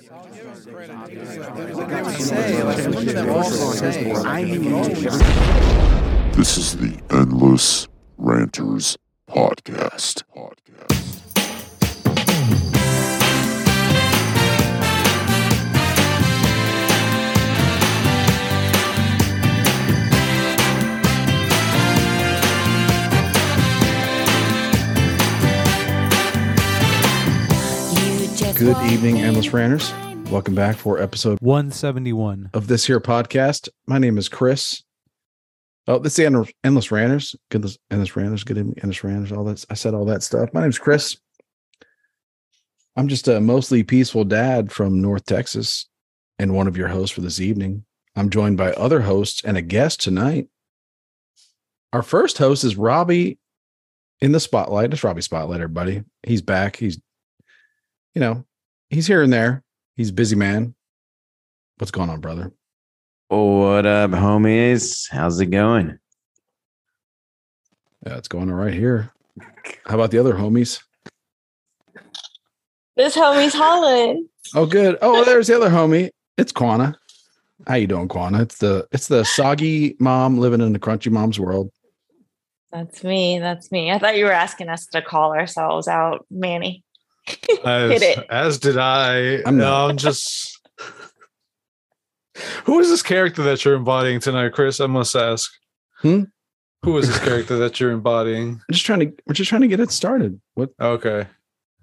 This is the Endless Ranters Podcast. Podcast. Good evening, Endless Ranters. Welcome back for episode 171. of this here podcast. My name is Chris. Oh, this is the Endless Ranters. Good Endless Ranters. Good evening, Endless Ranters. All that I said all that stuff. My name's Chris. I'm just a mostly peaceful dad from North Texas and one of your hosts for this evening. I'm joined by other hosts and a guest tonight. Our first host is Robbie in the spotlight. It's Robbie Spotlight, everybody. He's back. He's, you know, he's here and there. He's a busy man. What's going on, brother? What up, homies? How's it going? Yeah, it's going on right here. How about the other homies? This homie's Holland. Oh, good. Oh, there's the other homie. It's Quana. How you doing, Quana? It's the it's the soggy mom living in the crunchy mom's world. That's me. That's me. I thought you were asking us to call ourselves out, Manny. As, Hit it. as did I. I'm not. I'm just. Who is this character that you're embodying tonight, Chris? I must ask. Hmm? Who is this character that you're embodying? I'm just trying to we're just trying to get it started. What Okay.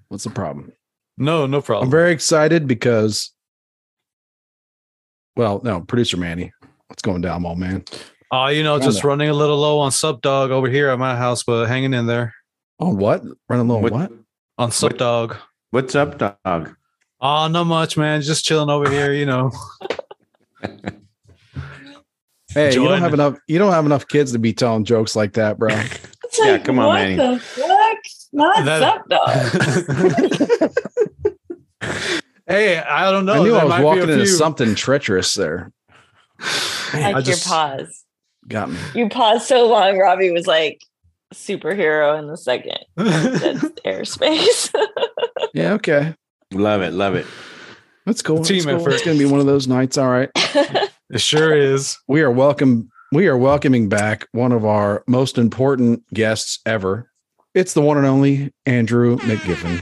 what's the problem? No, no problem. I'm very excited because well, no, producer Manny. What's going down, old man? Oh, you know, just running a little low on sub dog over here at my house, but hanging in there On what? Running low on What- what? On sub What- dog. What's up, dog? Oh, not much, man. Just chilling over here, you know. Hey, you don't have enough you don't have enough kids to be telling jokes like that, bro. It's Yeah, come on, what Manny. the fuck? Not That- sup dog. hey, I don't know. I knew There I was walking into something treacherous there. like I your just- pause. Got me. You paused so long, Robbie was like superhero in the second. That's airspace. Yeah, okay. Love it, love it. That's cool. Team That's cool. effort. It's gonna be one of those nights. All right. It sure is. We are welcome. We are welcoming back one of our most important guests ever. It's the one and only Andrew McGiffin,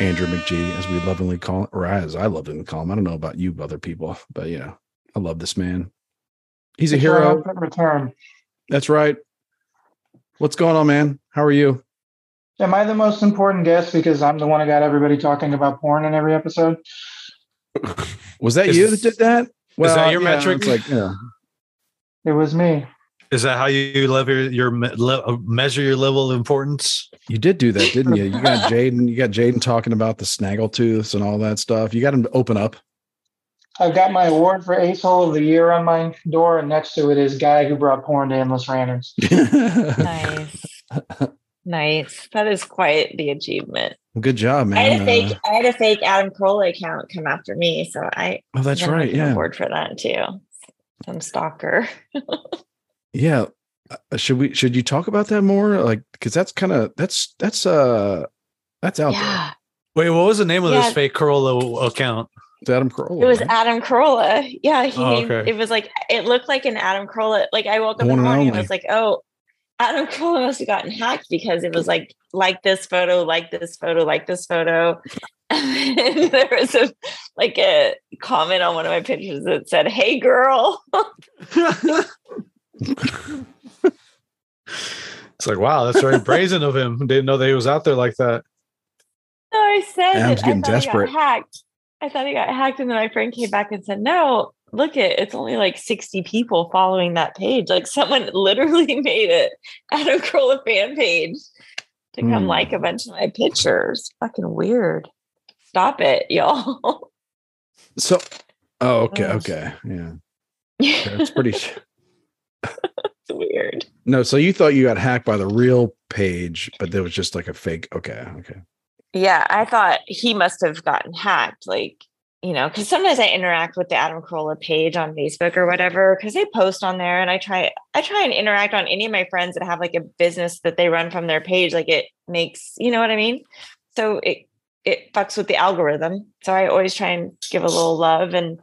Andrew McGee, as we lovingly call him, or as I lovingly call him. I don't know about you, other people, but you know, I love this man. He's a hero. Return. That's right. What's going on, man? How are you? Am I the most important guest because I'm the one who got everybody talking about porn in every episode? Was that Is- you that did that? that your yeah, metric? Like, yeah. It was me. Is that how you level your me- le- uh, measure your level of importance? You did do that, didn't you? You got Jaden. You got Jaden talking about the snaggletooths and all that stuff. You got him to open up. I've got my award for Ace Hole of the Year on my door, and next to it is guy who brought porn to endless ranters. nice. Nice. That is quite the achievement. Good job, I had man. a fake Uh, I had a fake Adam Carolla account come after me. So I oh, that's right. Yeah, Award for that too. Some stalker. yeah. Uh, Should we? Should you talk about that more? Like, because that's kind of that's that's uh that's out Yeah. Wait, what was the name of Yeah. this fake Carolla account? It's Adam Carolla. It was right? Adam Carolla. Yeah, he. Oh, okay. It was like it looked like an Adam Carolla. Like I woke up in the morning and was like, oh, Adam Carolla must have gotten hacked because it was like like this photo, like this photo, like this photo. And then there was a like a comment on one of my pictures that said, "Hey, girl." It's like, wow, that's very brazen of him. Didn't know that he was out there like that. No, I said Adam's getting desperate. got hacked. I thought he got hacked, and then my friend came back and said, "No, look it, it's only like sixty people following that page. Like someone literally made it out Adam Carolla fan page to come Hmm. like a bunch of my pictures. Fucking weird. Stop it, y'all. so. Oh, okay, Oh. okay, yeah. That's pretty. It's weird. no, so you thought you got hacked by the real page, but there was just like a fake. Okay, okay. Yeah, I thought he must have gotten hacked. Like, you know, because sometimes I interact with the Adam Carolla page on Facebook or whatever, because they post on there, and I try I try and interact on any of my friends that have like a business that they run from their page. Like it makes, you know what I mean? So it it fucks with the algorithm. So I always try and give a little love and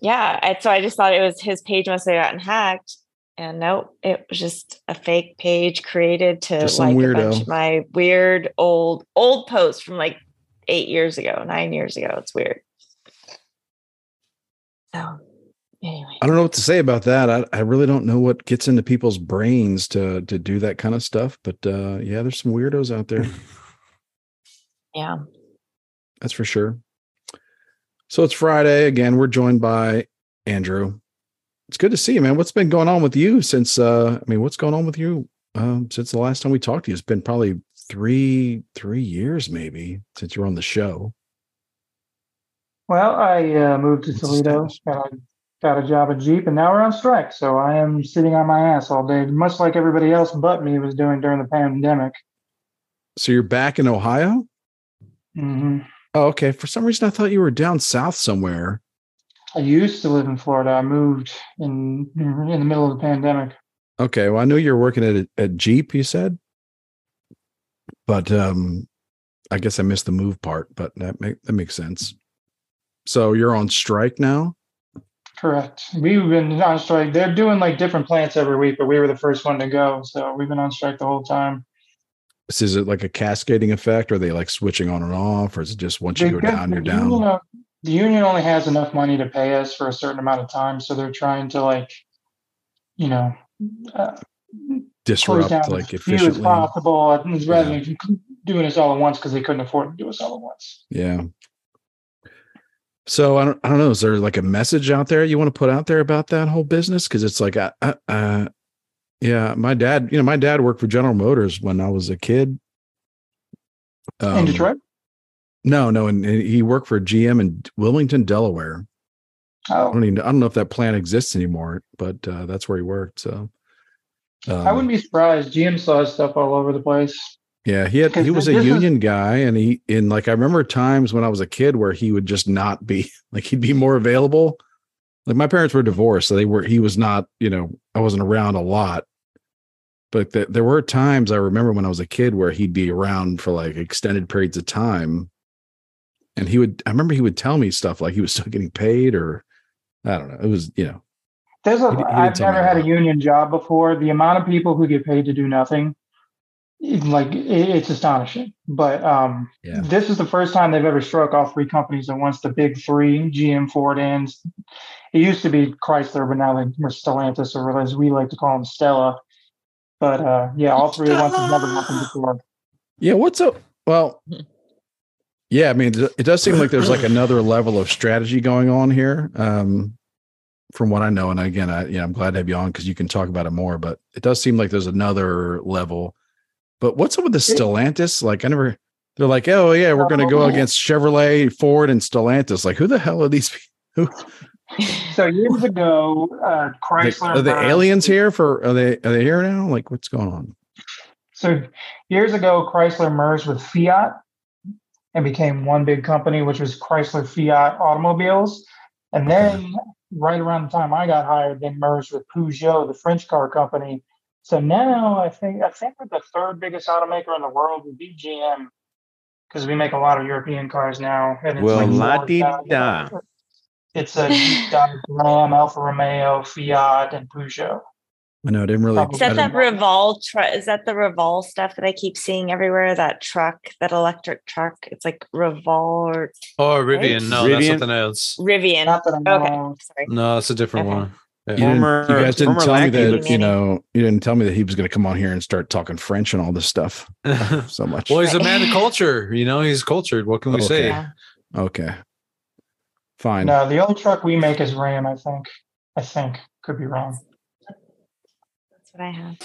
yeah. I, so I just thought it was his page must have gotten hacked. And nope, it was just a fake page created to Just some like a bunch of my weird old old posts from like eight years ago, nine years ago. It's weird. So anyway. I don't know what to say about that. I, I really don't know what gets into people's brains to to do that kind of stuff. But uh, yeah, there's some weirdos out there. Yeah. That's for sure. So it's Friday again. We're joined by Andrew. It's good to see you, man. What's been going on with you since? uh I mean, what's going on with you um, since the last time we talked to you? It's been probably three three years, maybe, since you were on the show. Well, I uh, moved to What's Toledo and I got a job at Jeep, and now we're on strike. So I am sitting on my ass all day, much like everybody else but me was doing during the pandemic. So you're back in Ohio? hmm Oh, okay. For some reason, I thought you were down south somewhere. I used to live in Florida. I moved in in the middle of the pandemic. Okay. Well, I knew you were working at at Jeep. You said, but um, I guess I missed the move part. But that make, that makes sense. So you're on strike now. Correct. We've been on strike. They're doing like different plants every week, but we were the first one to go. So we've been on strike the whole time. So is it like a cascading effect? Or are they like switching on and off, or is it just once you go down, you're down? The union only has enough money to pay us for a certain amount of time, so they're trying to like, you know, uh, Disrupt like as few as possible, and rather than doing us all at once because they couldn't afford to do us all at once. Yeah. So I don't, I don't know. Is there like a message out there you want to put out there about that whole business? Because it's like, uh, uh, uh, yeah, my dad, you know, my dad worked for General Motors when I was a kid. in Um, Detroit. No, no, and, and he worked for GM in Wilmington, Delaware. I Oh, don't even, I don't know if that plant exists anymore, but uh, that's where he worked. So, um, I wouldn't be surprised. GM saw his stuff all over the place. Yeah, he had he was a this is- union guy, and he in like I remember times when I was a kid where he would just not be like he'd be more available. Like my parents were divorced, so they were he was not you know I wasn't around a lot, but th- there were times I remember when I was a kid where he'd be around for like extended periods of time, and he would I remember he would tell me stuff like he was still getting paid or I don't know it was you know There's a, he, he i've never had a union job before. The amount of people who get paid to do nothing, like it- it's astonishing. But um, Yeah. this is the first time they've ever struck all three companies at once. The big three: GM, Ford, and it used to be Chrysler, but now they- we're Stellantis, or as we like to call them, Stella. But uh, yeah, all three at once has never happened before. Yeah, what's up? Well, yeah, I mean, it does seem like there's like another level of strategy going on here. Um, from what I know, and again, I yeah, I'm glad to have you on because you can talk about it more. But it does seem like there's another level. But what's up with the Stellantis? Like, I never. They're like, oh yeah, we're going to go against Chevrolet, Ford, and Stellantis. Like, who the hell are these? people? Who So years ago, uh, Chrysler. are the aliens here for? Are they are they here now? Like, what's going on? So years ago, Chrysler merged with Fiat and became one big company, which was Chrysler Fiat Automobiles. And then, right around the time I got hired, they merged with Peugeot, the French car company. So now I think I think we're the third biggest automaker in the world would be GM because we make a lot of European cars now. And it's Well, like la-di-da. It's a Jeep, Dodge, Ram, Alfa Romeo, Fiat, and Peugeot. I know I didn't really. Is that I that Revol truck? Is that the Revol stuff that I keep seeing everywhere? That truck, that electric truck. It's like Revol or Oh, Rivian. No, that's something else. Rivian. Not that I know Okay, sorry. No, it's a different Okay. one. Yeah. You, Former- you guys didn't former tell me that you know you didn't tell me that he was going to come on here and start talking French and all this stuff so much. well, he's a man of culture. You know, he's cultured. What can we Okay. say? Yeah. okay, fine. No, the only truck we make is Ram, I think. I think. Could be wrong. That's what I have.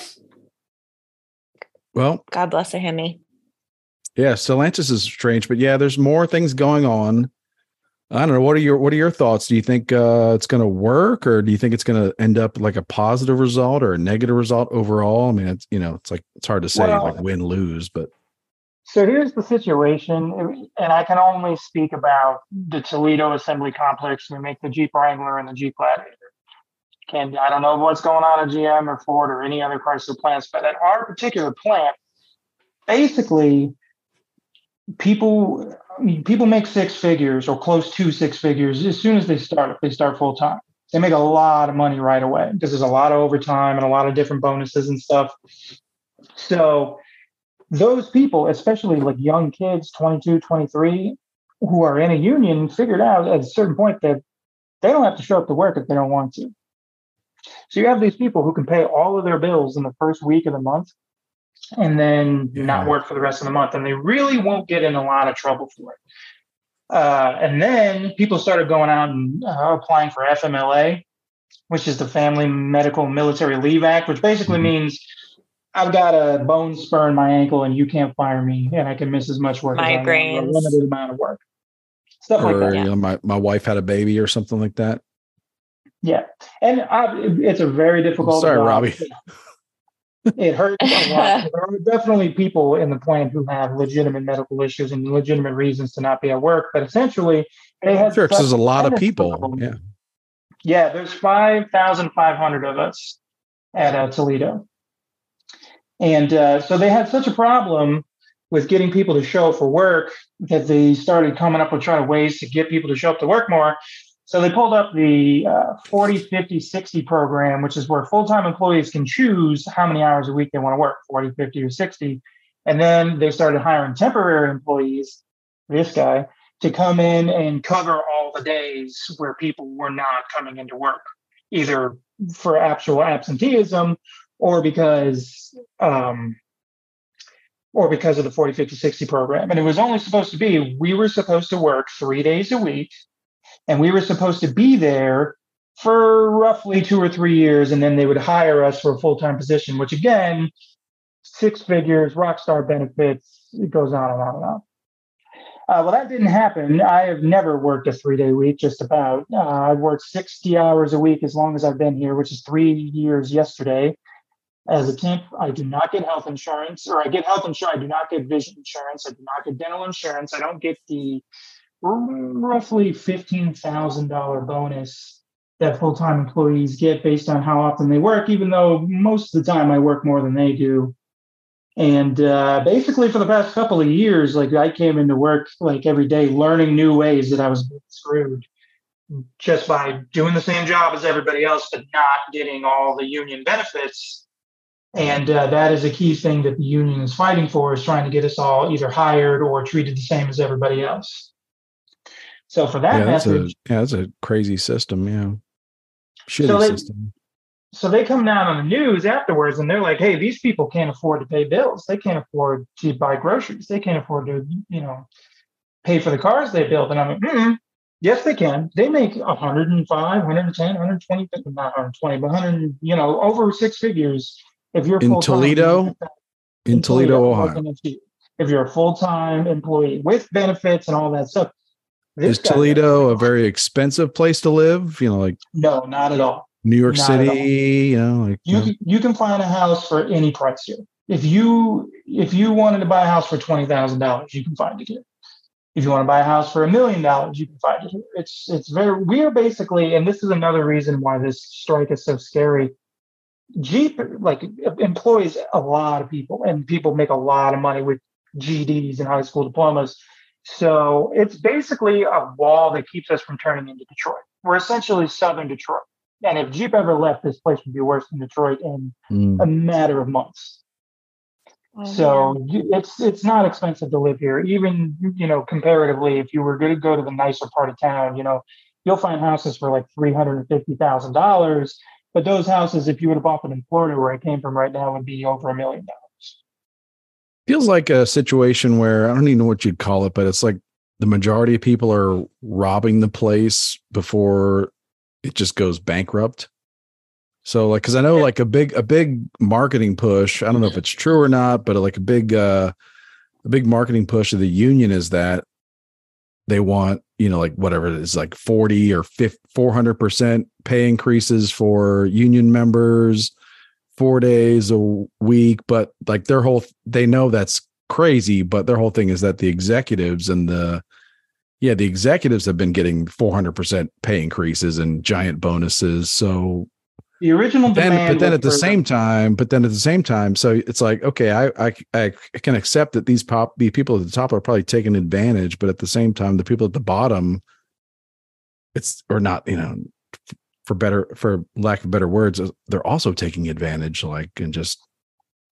Well, God bless a Hemi. yeah, Stellantis is strange, but yeah, there's more things going on. I don't know. What are your What are your thoughts? Do you think uh, it's going to work, or do you think it's going to end up like a positive result or a negative result overall? I mean, it's you know, it's like it's hard to say Well- like win lose, but So here's the situation, and I can only speak about the Toledo Assembly Complex. We make the Jeep Wrangler and the Jeep Gladiator. Can I don't know what's going on at GM or Ford or any other Chrysler plants, but at our particular plant, basically, people people make six figures or close to six figures as soon as they start. If they start full time, they make a lot of money right away because there's a lot of overtime and a lot of different bonuses and stuff. So those people, especially like young kids, 22, 23, who are in a union, figured out at a certain point that they don't have to show up to work if they don't want to. So you have these people who can pay all of their bills in the first week of the month and then Yeah. not work for the rest of the month. And they really won't get in a lot of trouble for it. Uh, and then people started going out and uh, applying for FMLA, which is the Family Medical Military Leave Act, which basically Mhm. means I've got a bone spur in my ankle and you can't fire me and I can miss as much work as I want, a Migraines. limited amount of work. Stuff like or that. you know, my, my wife had a baby or something like that. Yeah, and I, it's a very difficult. Sorry, job. Robbie. It hurts a lot. There are definitely people in the plant who have legitimate medical issues and legitimate reasons to not be at work, but essentially they have. Sure, 'cause there's a lot of such- people. Yeah. Yeah, there's five thousand five hundred of us at uh, Toledo, and uh, so they had such a problem with getting people to show up for work that they started coming up with trying to ways to get people to show up to work more. So they pulled up the uh, 40, 50, 60 program, which is where full time employees can choose how many hours a week they want to work 40, 50, or 60. And then they started hiring temporary employees, this guy, to come in and cover all the days where people were not coming into work, either for actual absenteeism or because um, or because of the 40, 50, 60 program. And it was only supposed to be we were supposed to work three days a week and we were supposed to be there for roughly two or three years. And then they would hire us for a full time position, which again, six figures, rock star benefits, it goes on and on and on. Uh, well, that didn't happen. I have never worked a three day week, just about. Uh, I've worked 60 hours a week as long as I've been here, which is three years yesterday. As a temp, I do not get health insurance, or I get health insurance. I do not get vision insurance. I do not get dental insurance. I don't get the roughly $15,000 bonus that full time employees get based on how often they work, even though most of the time I work more than they do. And uh, basically, for the past couple of years, like I came into work like every day learning new ways that I was screwed just by doing the same job as everybody else, but not getting all the union benefits. And uh, that is a key thing that the union is fighting for is trying to get us all either hired or treated the same as everybody else. So for that yeah, that's a yeah, that's a crazy system. Yeah, shitty So they- system. so they come down on the news afterwards and they're like, hey, these people can't afford to pay bills. They can't afford to buy groceries. They can't afford to, you know, pay for the cars they build. And I'm like, mm-hmm. yes, they can. They make 105, 110, 120, not 120, but 100, you know, over six figures. If you're In Toledo? In Toledo, I was Ohio. If you're a full-time employee with benefits and all that stuff. This is Toledo a very expensive place to live? You know, like No, not at all. New York Not. City. You know, like you you know, can, you can find a house for any price here. If you if you wanted to buy a house for twenty thousand dollars, you can find it here. If you want to buy a house for a million dollars, you can find it here. It's it's very we are basically, and this is another reason why this strike is so scary. Jeep like employs a lot of people, and people make a lot of money with GEDs and high school diplomas. So it's basically a wall that keeps us from turning into Detroit. We're essentially Southern Detroit. And if Jeep ever left, this place would be worse than Detroit in mm, a matter of months. Oh, So you- it's it's not expensive to live here. Even you know comparatively, if you were going to go to the nicer part of town, you know you'll find houses for like three hundred and fifty thousand dollars. But those houses, if you would have bought them in Florida, where I came from right now, would be over a million dollars. Feels like a situation where I don't even know what you'd call it, but it's like the majority of people are robbing the place before it just goes bankrupt. So like, cause I know like a big, a big marketing push, I don't know if it's true or not, but like a big, uh, a big marketing push of the union is that they want, you know, like whatever it is, like 40 or 50, 400% pay increases for union members, four days a week. But like their whole, they know that's crazy, but their whole thing is that the executives and the, yeah, the executives have been getting 400% pay increases and giant bonuses. So The original then but then at the same time but then at the same time so it's like okay I, I i can accept that these pop the people at the top are probably taking advantage but at the same time the people at the bottom it's or not you know for better for lack of better words they're also taking advantage like and just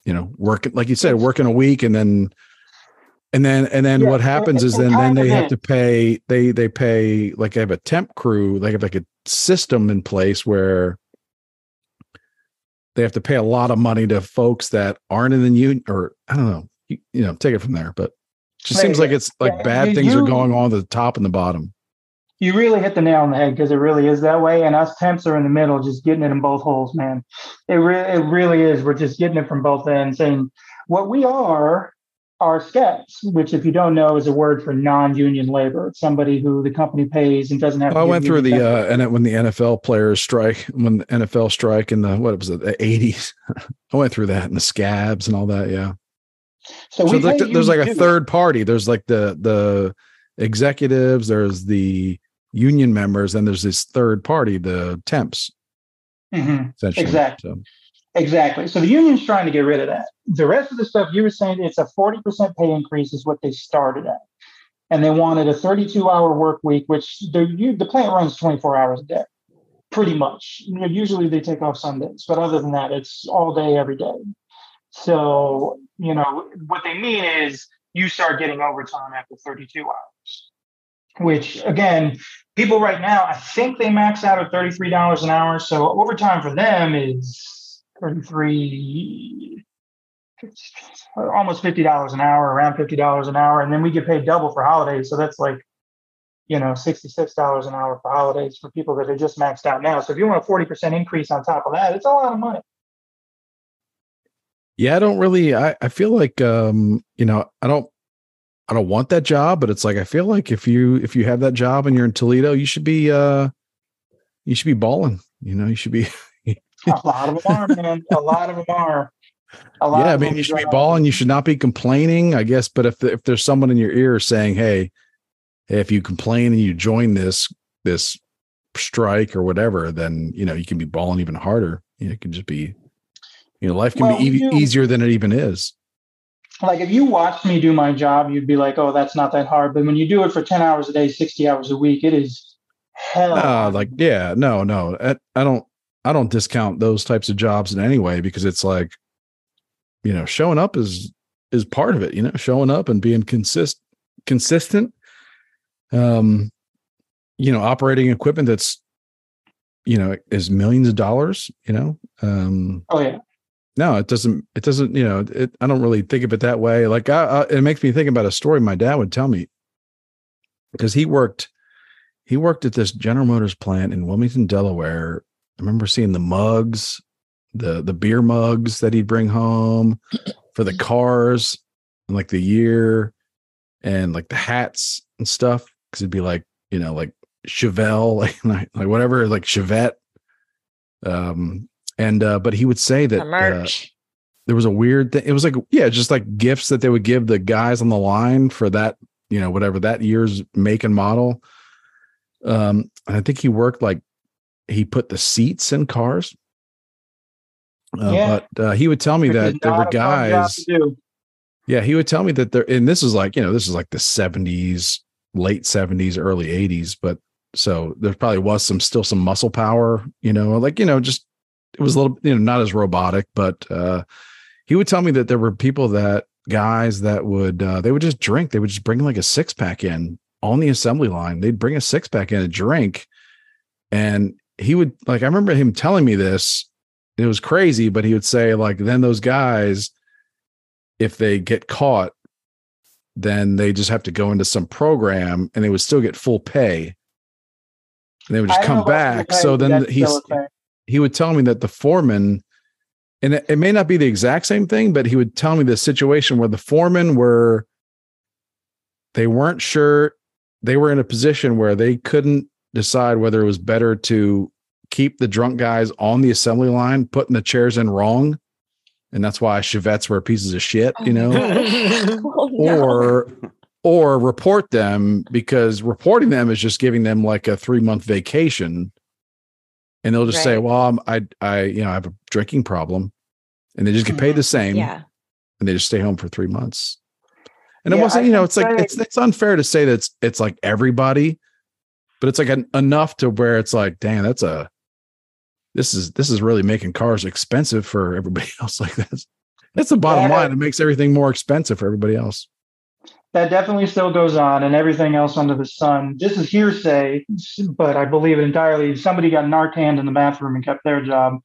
you know working like you said working a week and then and then and then Yeah, what happens is then then they have to pay they they pay like they have a temp crew they have like a system in place where they have to pay a lot of money to folks that aren't in the union or i don't know you, you know take it from there but it just There seems like it's like Yeah, bad you- things are going on at the top and the bottom You really hit the nail on the head because it really is that way. And us temps are in the middle, just getting it in both holes, man. It really, it really is. We're just getting it from both ends. And what we are are scabs, which, if you don't know, is a word for non-union labor. It's somebody who the company pays and doesn't have. to Well, I went through the uh and when the NFL players strike when the NFL strike in the what was it the eighties. I went through that and the scabs and all that. Yeah. so, So like there's like a third party. There's like the the executives. There's the union members, and there's this third party, the temps. Mhm. Exactly. So, Exactly. So the union's trying to get rid of that. The rest of the stuff you were saying, it's a 40% pay increase is what they started at. And they wanted a 32 hour work week, which the, you, the plant runs 24 hours a day, pretty much. You know, usually they take off Sundays, but other than that, it's all day, every day. So, you know, what they mean is you start getting overtime after 32 hours, which again, people right now, I think they max out at $33 an hour. So overtime for them is 33 almost $50 an hour, around $50 an hour. And then we get paid double for holidays. So that's like, you know, $66 an hour for holidays for people that are just maxed out now. So if you want a 40% increase on top of that, it's a lot of money. yeah, I don't really. I I feel like um you know I don't I don't want that job, but it's like I feel like if you if you have that job and you're in Toledo, you should be uh you should be balling. You know, you should be. A lot of them are, man. A lot of them are. A lot yeah, I of mean, you should be balling. You should not be complaining, I guess. But if if there's someone in your ear saying, "Hey, if you complain and you join this this strike or whatever, then you know you can be balling even harder. You know, it can just be, you know, life can Well, be e- easier than it even is. Like if you watched me do my job, you'd be like, "Oh, that's not that hard." But when you do it for ten hours a day, sixty hours a week, it is hell. Like, yeah, no, no, I, I don't, I don't discount those types of jobs in any way because it's like, you know, showing up is is part of it. You know, showing up and being consist consistent. Um, you know, operating equipment that's, you know, is millions of dollars. You know, um, oh yeah, no, it doesn't. It doesn't. You know, it. I don't really think of it that way. Like, I, I, it makes me think about a story my dad would tell me because he worked. He worked at this General Motors plant in Wilmington, Delaware. I remember seeing the mugs, the the beer mugs that he'd bring home for the cars, and like the year, and like the hats and stuff. Because it'd be like you know like Chevelle, like like whatever, like Chevette. Um, and uh, but he would say that uh, there was a weird thing. It was like, yeah, just like gifts that they would give the guys on the line for that, you know, whatever that year's make and model. Um, and I think he worked like he put the seats in cars. Uh, Yeah. But uh, he would tell me Which that there were not a fun job guys. Yeah, he would tell me that there, and this is like, you know, this is like the 70s, late 70s, early 80s. But so there probably was some still some muscle power, you know, like, you know, just it was a little, you know, not as robotic, but uh he would tell me that there were people that guys that would uh they would just drink, they would just bring like a six pack in on the assembly line. They'd bring a six pack in a drink. And he would like, I remember him telling me this. It was crazy, but he would say, like, then those guys if they get caught, then they just have to go into some program and they would still get full pay. And they would just I come back. so then he's still a thing. He would tell me that the foreman, and it, it may not be the exact same thing, but he would tell me the situation where the foreman were they weren't sure they were in a position where they couldn't decide whether it was better to keep the drunk guys on the assembly line, putting the chairs in wrong. And that's why Chevettes were pieces of shit, you oh, know Oh, no. or or report them because reporting them is just giving them like a three month vacation and they'll just say, "Well, I'm, I, I, you know, I have a drinking problem," and they just get paid the mm-hmm. same, Yeah. and they just stay home for three months. And it wasn't, I you know, it's like it's it's unfair to say that it's it's like everybody, but it's like an, enough to where it's like, dang, that's a this is this is really making cars expensive for everybody else. Like that's that's the bottom Yeah. line. It makes everything more expensive for everybody else. That definitely still goes on, and everything else under the sun. This is hearsay, but I believe it entirely. Somebody got Narcan in the bathroom and kept their job.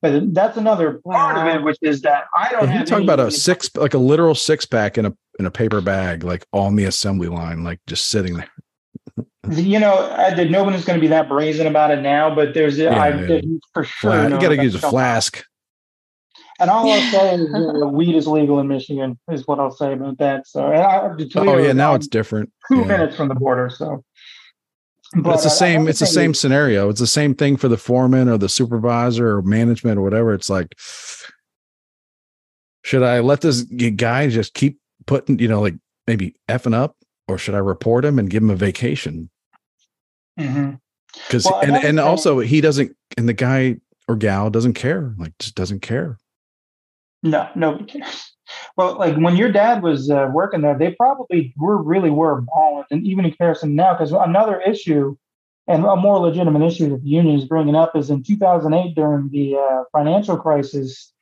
But that's another part of it, which is that I don't Well, you have talk about a six, like a literal six pack in a in a paper bag, like on the assembly line, like just sitting there. You know, I did. No one is going to be that brazen about it now, but there's I yeah. for sure. Fla- know you got to use a stuff. flask. And all I'll say is uh, weed is legal in Michigan, is what I'll say about that. So, and I, to tell Oh yeah, now I'm it's different. two Yeah. minutes from the border. So, But it's the same. another It's the same is- scenario. It's the same thing for the foreman or the supervisor or management or whatever. It's like, should I let this guy just keep putting, you know, like maybe effing up, or should I report him and give him a vacation? Mhm. Because Well, and and also he doesn't, and the guy or gal doesn't care, like just doesn't care. No, nobody cares. Well, like when your dad was uh, working there, they probably were really were balling, and even in comparison now, because another issue and a more legitimate issue that the union is bringing up is in 2008 during the uh, financial crisis,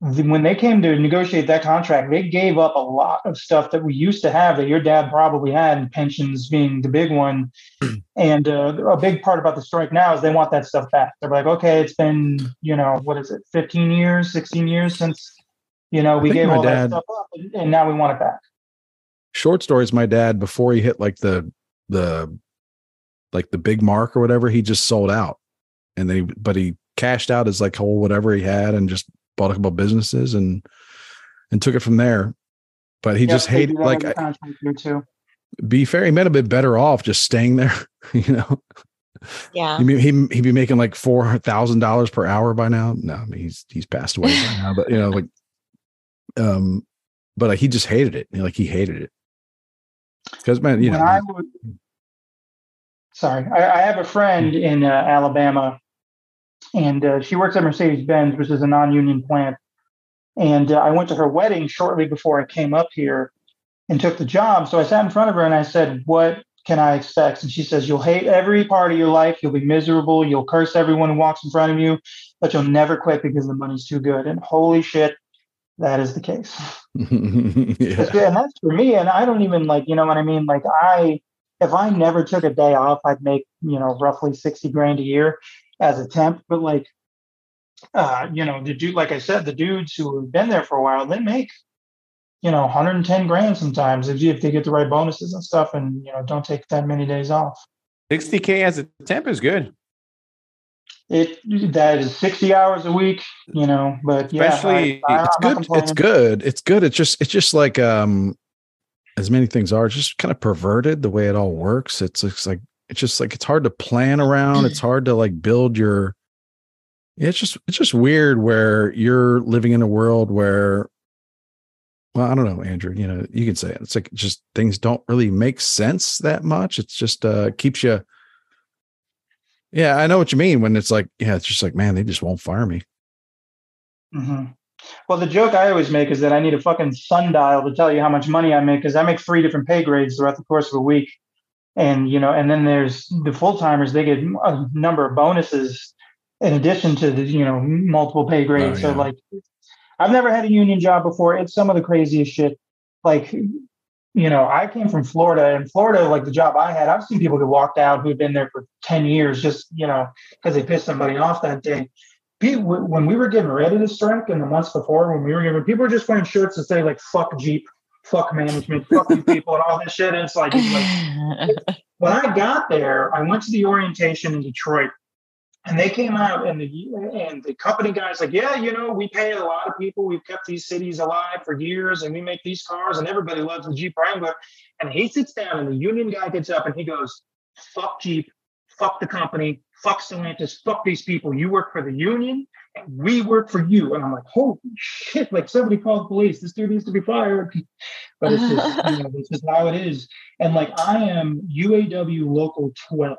when they came to negotiate that contract, they gave up a lot of stuff that we used to have that your dad probably had, pensions being the big one. and uh, a big part about the strike now is they want that stuff back. They're like, okay, it's been you know what is it, 15 years, 16 years since you know we gave my all that dad- stuff up, and- and now we want it back. Short stories. My dad before he hit like the the like the big mark or whatever, he just sold out, and then he, but he cashed out his like whole whatever he had and just bought a couple businesses and and took it from there. But he Yep, just they do hated that like every contract here too. be fair, he might have been better off just staying there. You know, Yeah. he he he'd be making like four thousand dollars per hour by now. No, I mean he's he's passed away by now, but you know, like um, but like he just hated it. Like he hated it because man, you when know, I would, sorry, I, I have a friend in uh, Alabama, and uh, she works at Mercedes Benz, which is a non-union plant. And uh, I went to her wedding shortly before I came up here and took the job. So I sat in front of her and I said, "What can I expect?" And she says, "You'll hate every part of your life. You'll be miserable. You'll curse everyone who walks in front of you, but you'll never quit because the money's too good." And holy shit, that is the case. yeah. And that's for me. And I don't even like, you know what I mean? Like I, if I never took a day off, I'd make, you know, roughly 60 grand a year as a temp. But like, uh, you know, the dude, like I said, the dudes who have been there for a while, they make, you know, 110 grand sometimes if, if they get the right bonuses and stuff and, you know, don't take that many days off. 60K as a temp is good. It, that is 60 hours a week, you know, but yeah, Especially- I, I, it's I'm good. It's good. It's good. It's just it's just like um as many things are, it's just kind of perverted the way it all works. It's it's like it's just like it's hard to plan around. It's hard to like build your it's just it's just weird where you're living in a world where well, I don't know, Andrew, you know, you can say it. It's like just things don't really make sense that much. It's just uh keeps you Yeah, I know what you mean when it's like, yeah, it's just like, man, they just won't fire me. hmm Well, the joke I always make is that I need a fucking sundial to tell you how much money I make because I make three different pay grades throughout the course of a week, and you know, and then there's the full timers. They get a number of bonuses in addition to the you know multiple pay grades. Oh, yeah. So like, I've never had a union job before. It's some of the craziest shit. Like, you know, I came from Florida, and Florida, like the job I had, I've seen people get walked out who had been there for ten years just you know because they pissed somebody off that day people, when we were getting ready to strike in the months before, when we were giving, people were just wearing shirts that say like "fuck Jeep," "fuck management," "fuck you people," and all this shit. And it's like, it's like when I got there, I went to the orientation in Detroit, and they came out and the and the company guys like, yeah, you know, we pay a lot of people. We've kept these cities alive for years, and we make these cars, and everybody loves the Jeep Wrangler. And he sits down, and the union guy gets up, and he goes, "Fuck Jeep." Fuck the company, fuck Stellantis, fuck these people. You work for the union and we work for you. And I'm like, holy shit, like somebody called the police. This dude needs to be fired. But it's just, you know, it's just how it is. And like I am UAW local 12.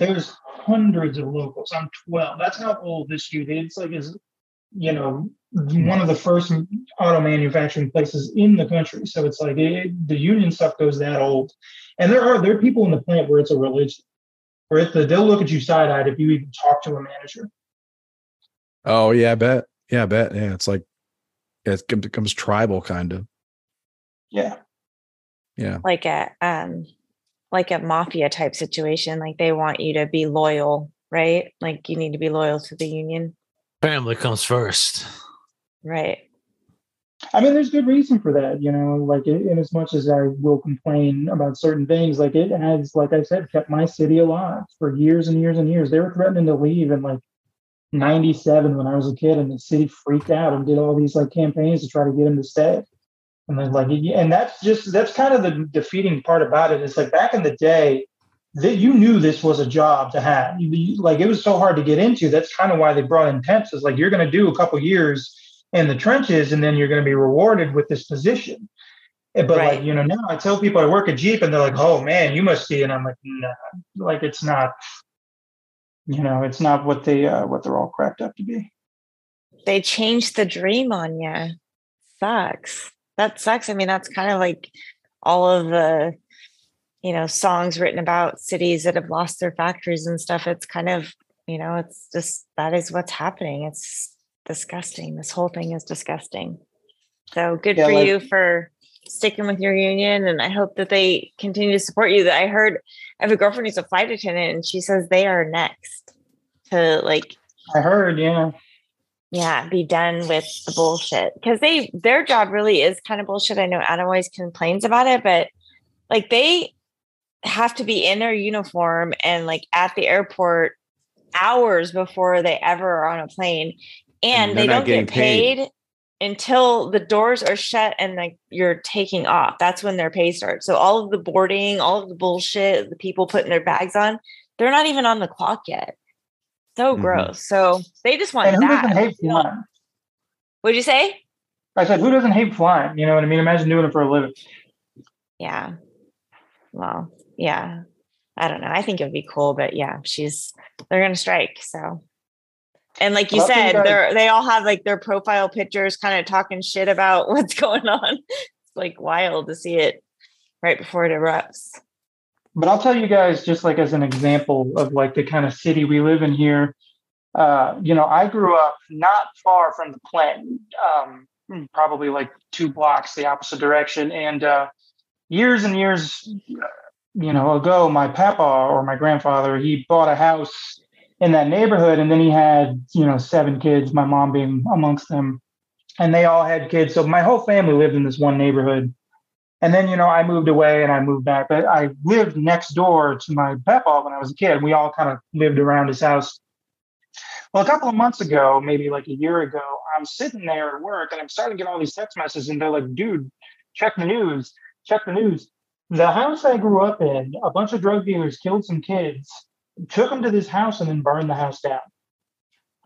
There's hundreds of locals. I'm 12. That's how old this youth is. It's like is you know one of the first auto manufacturing places in the country. So it's like it, the union stuff goes that old. And there are there are people in the plant where it's a religion, where it's the, they'll look at you side eyed if you even talk to a manager. Oh yeah, I bet. Yeah, I bet. Yeah, it's like it becomes- becomes tribal kind of. Yeah. Yeah. like a um like a mafia type situation like they want you to be loyal right like you need to be loyal to the union Family comes first. right I mean, there's good reason for that, you know. Like, in in as much as I will complain about certain things, like it has, like I said, kept my city alive for years and years and years. They were threatening to leave in like '97 when I was a kid, and the city freaked out and did all these like campaigns to try to get him to stay. And then, like, and that's just that's kind of the defeating part about it. It's like back in the day, that you knew this was a job to have. Like, it was so hard to get into. That's kind of why they brought in temps. Is like you're going to do a couple years in the trenches and then you're going to be rewarded with this position. Eh, But Right. like, you know, now I tell people I work at Jeep and they're like, oh man, you must be. And I'm like, no, like it's not, you know, it's not what they, uh, what they're all cracked up to be. they changed the dream on you sucks that sucks. I mean that's kind of like all of the you know songs written about cities that have lost their factories and stuff. It's kind of you know it's just that is what's happening. It's disgusting. This whole thing is disgusting. So good Yeah, for like- you for sticking with your union and i hope that they continue to support you. That i heard i have a girlfriend who's a flight attendant and she says they are next to like I heard, yeah. Yeah be done with the bullshit. Because they their job really is kind of bullshit. I know adam always complains about it but like they have to be in their uniform and like at the airport hours before they ever are on a plane and, And they don't get paid. paid until the doors are shut and like you're taking off. That's when their pay starts. So all of the boarding all of the bullshit the people putting their bags on they're not even on the clock yet so Mhm. gross so they just want And who that doesn't hate What'd you say? I said, who doesn't hate flying? You know what I mean? Imagine doing it for a living. Yeah. Well, yeah. I don't know. I think it would be cool, but yeah, she's they're gonna strike. So and like you Well, said, they're they all have like their profile pictures kind of talking shit about what's going on. It's like wild to see it right before it erupts. But I'll tell you guys, just like as an example of like the kind of city we live in here. Uh, you know, I grew up not far from the plant, um, probably like two blocks the opposite direction. And uh, years and years, you know, ago, my papa or my grandfather, he bought a house in that neighborhood, and then he had, you know, seven kids, my mom being amongst them, and they all had kids. So my whole family lived in this one neighborhood. And then, you know, I moved away and I moved back, but I lived next door to my papa when I was a kid. We all kind of lived around his house. Well, a couple of months ago, maybe like a year ago, I'm sitting there at work and I'm starting to get all these text messages, and they're like, dude, check the news, check the news. The house I grew up in, a bunch of drug dealers killed some kids, took them to this house, and then burned the house down.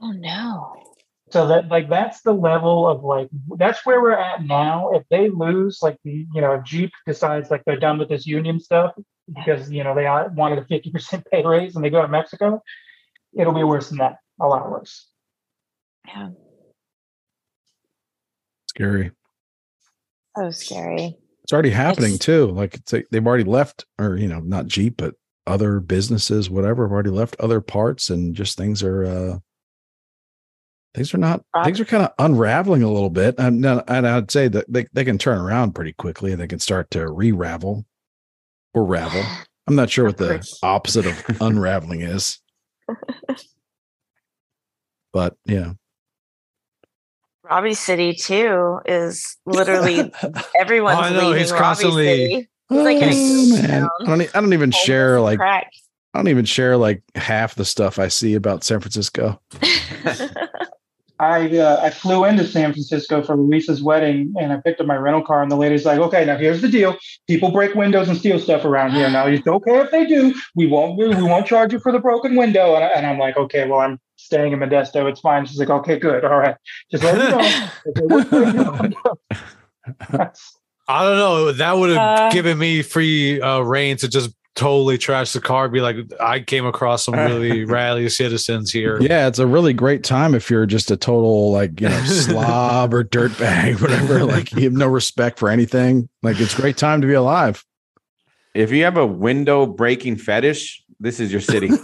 Oh no. So that like that's the level of like that's where we're at now. If they lose, like you know, if Jeep decides like they're done with this union stuff because you know they uh, wanted a fifty percent pay raise and they go to Mexico, it'll be worse than that. A lot worse. Yeah. Scary. So scary. It's already happening It's- too. Like it's like they've already left, or you know, not Jeep, but other businesses, whatever, have already left other parts, and just things are uh things are not Rob- things are kind of unraveling a little bit. And, and I'd say that they, they can turn around pretty quickly and they can start to re-ravel or ravel. I'm not sure what the opposite of unraveling is. But yeah. Robbie City too is literally everyone's Oh, I know, leaving he's constantly- City. like Oh, man. I don't, I don't even Homeless share like crack. I don't even share like half the stuff I see about San Francisco. I uh, I flew into San Francisco for Luisa's wedding and I picked up my rental car and the lady's like, okay, now here's the deal. People break windows and steal stuff around here. Now it's okay if they do. We won't we won't charge you for the broken window. And, I, and I'm like, okay, well I'm staying in Modesto. It's fine. She's like, okay, good, all right. Just let me know. if they would break your window. That's- I don't know. That would have Uh, given me free uh, rein to just totally trash the car. Be like, I came across some really rally citizens here. Yeah, it's a really great time if you're just a total like you know slob or dirtbag, whatever. Like you have no respect for anything. Like it's a great time to be alive. If you have a window breaking fetish, this is your city.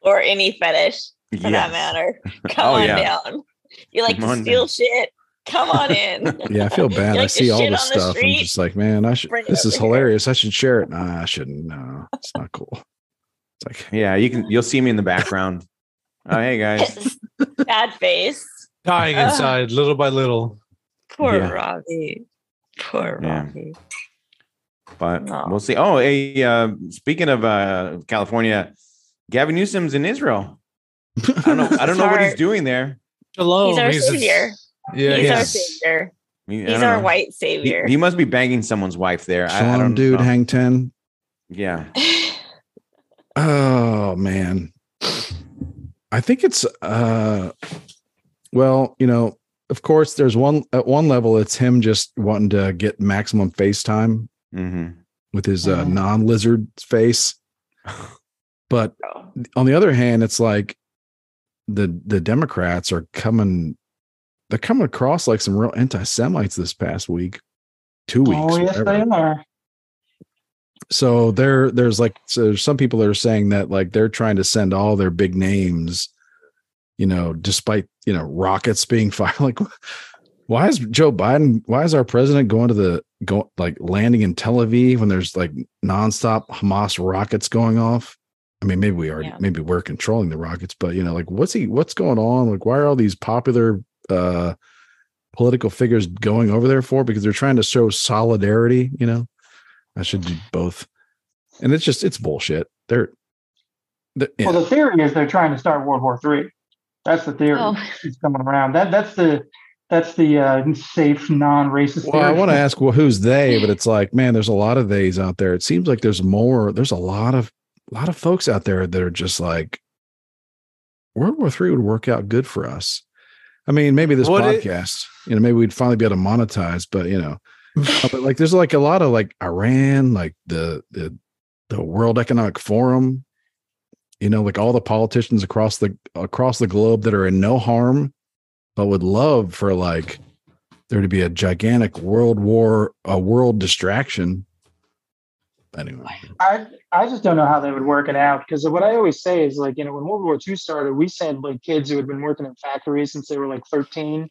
or any fetish for that matter. Oh, Come Oh, on yeah. down. You like Come to steal down. shit? Come on in. Yeah, I feel bad. You I see all this on the stuff. I'm just like, man, I should. This is over here. hilarious. I should share it. Nah, I shouldn't. No, it's not cool. It's like, Yeah, you can. You'll see me in the background. Oh, hey guys. Bad face. Dying inside little by little. Poor Yeah. Robbie. Poor Yeah. Robbie. but No. we'll see. Oh, hey, uh, speaking of uh, California, Gavin Newsom's in Israel. I don't know. I don't know what he's doing there. Shalom. He's our He's- savior. Yeah, He's our he's- savior. I mean, He's our know. white savior. he must be banging someone's wife there. I, I Shalom, don't dude, know. hang ten. Yeah. Oh man. I think it's uh well, you know, of course there's one at one level it's him just wanting to get maximum face time hmm with his uh, Mhm. non-lizard face. But Oh. on the other hand, it's like the the Democrats are coming they're coming across like some real anti-Semites this past week. Two oh, weeks. Oh yes, whatever. they are. so there there's like so there's some people that are saying that like they're trying to send all their big names you know despite you know rockets being fired like why is joe biden why is our president going to the go like landing in tel aviv when there's like nonstop hamas rockets going off i mean maybe we are, Yeah. maybe we're controlling the rockets but you know like what's he what's going on like why are all these popular uh political figures going over there for because they're trying to show solidarity you know I should do both. And it's just it's bullshit. They're, the yeah. Well, the theory is they're trying to start World War Three. That's the theory Oh. that's coming around. That that's the that's the uh, safe non-racist. well, I want to ask well who's they, but it's like, man, there's a lot of theys out there. It seems like there's more, there's a lot of a lot of folks out there that are just like World War Three would work out good for us. I mean, maybe this it? podcast, you know, maybe we'd finally be able to monetize, but you know, Uh, but like there's like a lot of like Iran, like the the the World Economic Forum, you know, like all the politicians across the across the globe that are in no harm, but would love for like there to be a gigantic world war, a world distraction. Anyway, I I just don't know how they would work it out because what I always say is like you know when World War II started, we sent like kids who had been working in factories since they were like 13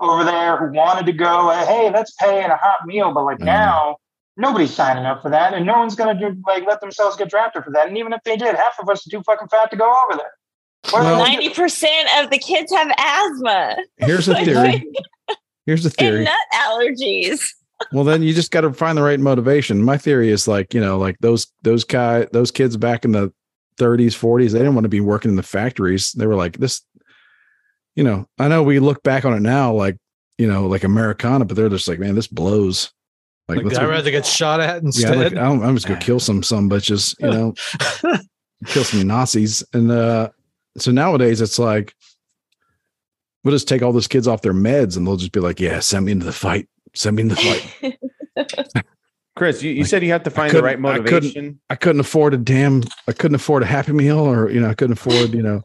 over there who wanted to go. uh, Hey, let's pay in a hot meal, but like Mhm. now nobody's signing up for that, and no one's gonna do like let themselves get drafted for that. And even if they did, half of us are too fucking fat to go over there. What are they Well- Ninety percent of the kids have asthma here's a theory. Here's the theory. and theory. nut allergies. Well then you just got to find the right motivation. My theory is like you know like those those guy those kids back in the 30s 40s they didn't want to be working in the factories. They were like this you know i know we look back on it now like you know like americana but they're just like man this blows. Like, Like, I'd rather get shot at yeah instead. like, I'm, I'm just gonna kill some some bitches you know kill some nazis. And uh so nowadays it's like we'll just take all those kids off their meds and they'll just be like yeah send me into the fight send me into the fight Chris, you, you Like, said you have to find the right couldn't- I couldn't- motivation. I couldn't afford a damn I couldn't afford a happy meal or you know I couldn't afford you know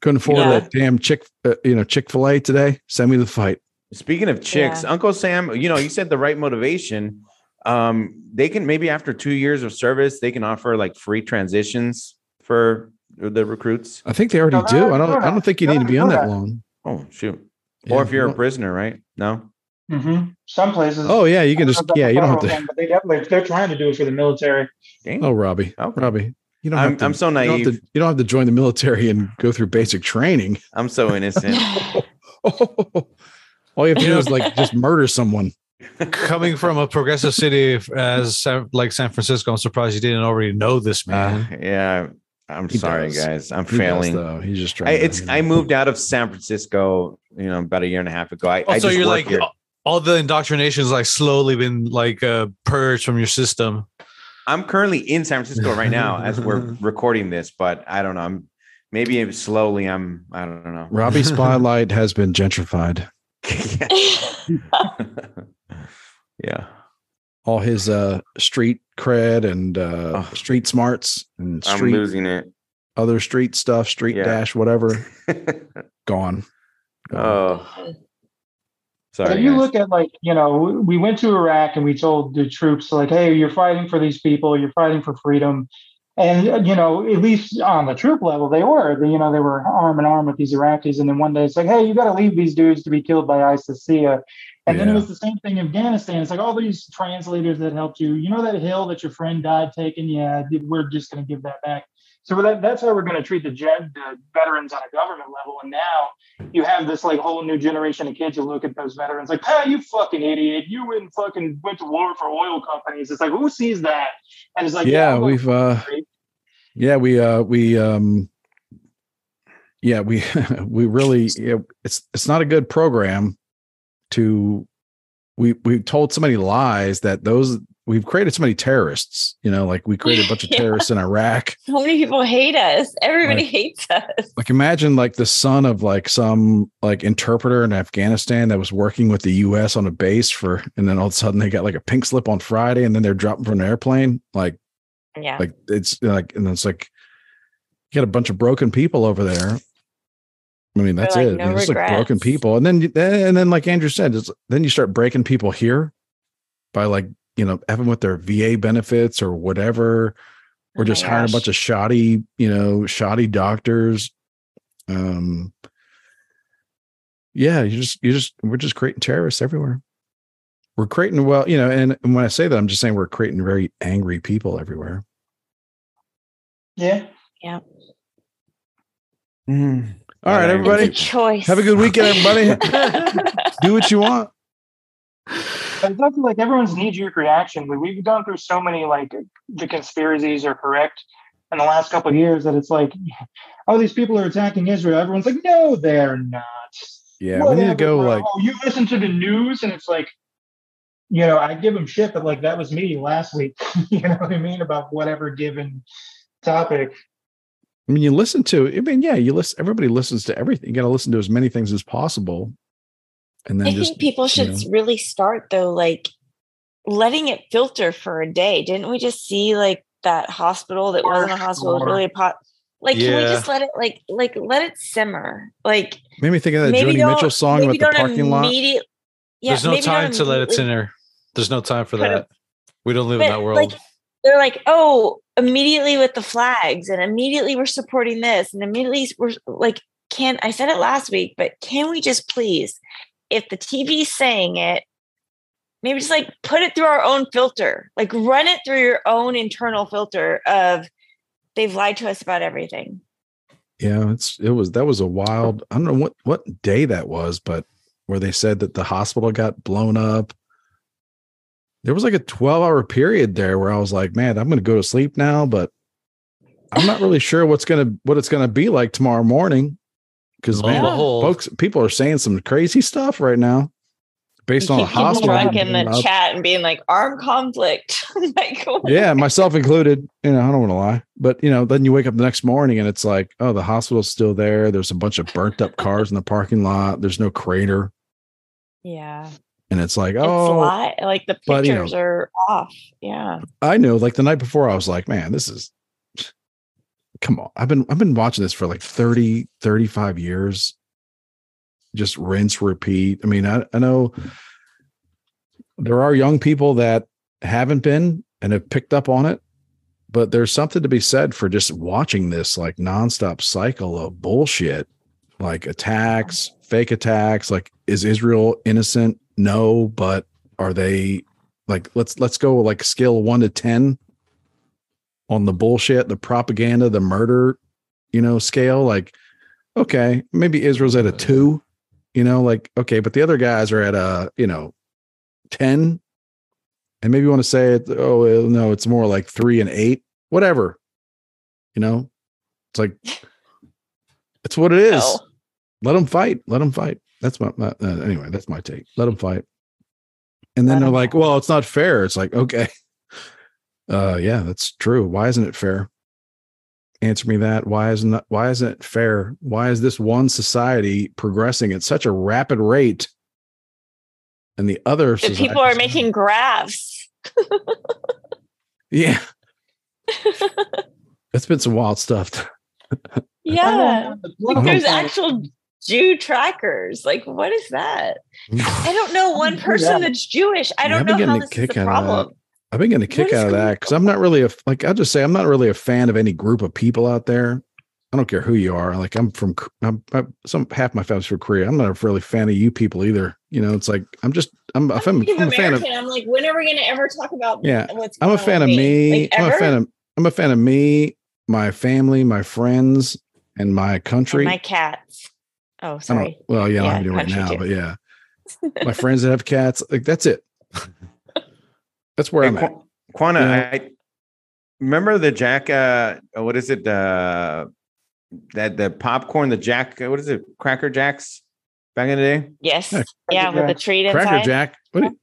couldn't afford Yeah. that damn chick uh, you know Chick-fil-A today send me the fight Speaking of chicks, Yeah. Uncle Sam, you know, you said the right motivation. Um, they can maybe after two years of service, they can offer like free transitions for the recruits. I think they already No, do I don't I don't think you doing need to be on They're that already long Oh shoot! Yeah, or if you're you a prisoner, right? No. Hmm Some places. oh yeah you can just yeah you don't have to federal thing, But they definitely they're trying to do it for the military. Dang. oh Robbie Okay. Robbie you don't I'm have to, I'm so you don't, have naive. to, you don't have to join the military and go through basic training I'm so innocent. all you have to do is like just murder someone Coming from a progressive city as like San Francisco, I'm surprised you didn't already know this, man. Uh, yeah. I'm He sorry, does. guys. I'm He does, failing. though he's just trying I, to, it's you know. I moved out of San Francisco, you know, about a year and a half ago. I, I also, just you're work like here. All the indoctrination indoctrination's like slowly been like uh, purged from your system. I'm currently in San Francisco right now as we're recording this, but I don't know. I'm maybe slowly. I'm. I don't know. Robbie Spotlight has been gentrified yeah. all his uh street cred and uh Oh. street smarts and I'm losing it. other street stuff, street Yeah. dash, whatever, gone. Gone. oh, sorry. if you guys. look at like you know we- we went to iraq and we told the troops like hey you're fighting for these people you're fighting for freedom. And you know at least on the troop level they were. They, you know they were arm in arm with these iraqis. And then one day it's like hey you got to leave these dudes to be killed by isis. And then it was the same thing in afghanistan. It's like all these translators that helped you you know that hill that your friend died taking? Yeah we're just going to give that back so that, that's how we're going to treat the, the veterans on a government level and now you have this like whole new generation of kids who look at those veterans like, "Ah, you fucking idiot! You went and fucking went to war for oil companies." It's like, who sees that? And it's like, yeah, I'm we've uh yeah, we uh we um yeah, we we really yeah, it's it's not a good program to we we told so many lies that those we've created so many terrorists, you know, like we created a bunch of Yeah. terrorists in Iraq. So many people hate us. Everybody Like- hates us. Like imagine like the son of like some like interpreter in Afghanistan that was working with the US on a base for and then all of a sudden they got like a pink slip on Friday and then they're dropping from an airplane. Like Yeah. like it's like and it's like you got a bunch of broken people over there i mean that's like, it no it's like broken people and then and then like andrew said it's, then you start breaking people here by like you know having with their va benefits or whatever or Oh just hiring a bunch of shoddy you know shoddy doctors um yeah you just you just we're just creating terrorists everywhere we're creating well you know and, and when i say that i'm just saying we're creating very angry people everywhere yeah. Mm. all right Not angry everybody It's a choice. Have a good weekend, everybody. Do what you want. It's also like everyone's knee jerk reaction. We- We've gone through so many like the conspiracies are correct in the last couple of years that it's like, oh, these people are attacking Israel. Everyone's like, no, they're not. Yeah, we need to go like oh, you listen to the news and it's like, you know, I give them shit, but like that was me last week. you know what I mean about whatever given topic. I mean, you listen to. I mean, yeah, you listen. Everybody listens to everything. You got to listen to as many things as possible, and then I just think people should know. really start though, like letting it filter for a day. Didn't we just see like that hospital that wasn't a hospital, it was really a pot? Like, can we just let it like like let it simmer? Like made me think of that maybe Joni Mitchell song maybe about the parking lot. immediate- Yeah, There's no time to let it simmer. There's no time for Put a- that. We don't live in that world. like, they're like, oh, immediately with the flags, and immediately we're supporting this, and immediately we're like, can I said it last week, but can we just please, if the TV's saying it, maybe just like put it through our own filter, like run it through your own internal filter of they've lied to us about everything. Yeah, it's it was that was a wild. I don't know what what day that was, but where they said that the hospital got blown up. There was like a 12 hour period there where I was like, man, I'm going to go to sleep now, but I'm not really sure what's going to what it's going to be like tomorrow morning because Lo and man, behold. folks, people are saying some crazy stuff right now based on a hospital. drunk in the up. chat and being like armed conflict. like, yeah, myself included. You know, I don't want to lie, but you know, then you wake up the next morning and it's like, oh, the hospital's still there. There's a bunch of burnt up cars in the parking lot. There's no crater, yeah, and it's like, it's oh, li- like the but, you know- pictures are off. Yeah. I know. Like the night before, I was like, man, this is. Come on, I've been I've been watching this for like 30, 35 years. Just rinse, repeat. I mean, I, I know there are young people that haven't been and have picked up on it, but there's something to be said for just watching this like nonstop cycle of bullshit, like attacks, fake attacks. Like, is Israel innocent? No, but are they like let's let's go like scale one to ten on the bullshit, the propaganda, the murder, you know, scale. Like, okay, maybe Israel's at a two, you know, like okay, but the other guys are at a you know ten, and maybe you want to say it. Oh no, it's more like three and eight, whatever. You know, it's like it's what it is. No. Let them fight. Let them fight. That's my, my uh, anyway. That's my take. Let them fight. And then they're like, "Well, it's not fair." It's like, okay, uh, yeah, that's true. Why isn't it fair? Answer me that. Why isn't that, why isn't it fair? Why is this one society progressing at such a rapid rate, and the other That people are making graphs Yeah. it's been some wild stuff. Yeah. Like there's actual Jew trackers. Like, what is that? I don't know one person that. that's Jewish. I don't I've know getting how a this is kick a out of problem. I've been getting a kick out of that because I'm not really a like I'll just say I'm not really a fan of any group of people out there. I don't care who you are. Like I'm from K- I'm, I'm some half my family's from Korea. I'm not a really fan of you people either. You know, it's like I'm just I'm a I'm, fan. Native I'm a fan of American. I'm like, when are we going to ever talk about Yeah, what's I'm a fan of with me. Like, I'm a fan of I'm a fan of me, my family, my friends, and my And country. my cats. Oh, I sorry. well, yeah, I don't Yeah, have any right now, too. but yeah, my friends that have cats, like that's it. That's where Hey, I'm at. Quana, Yeah. I remember the Jack. Uh, what is it? Uh, that the popcorn, the Jack. What is it? Cracker Jacks back in the day. Yes. Yeah. Yeah, with the Jack. treat Cracker. Jack. What do you-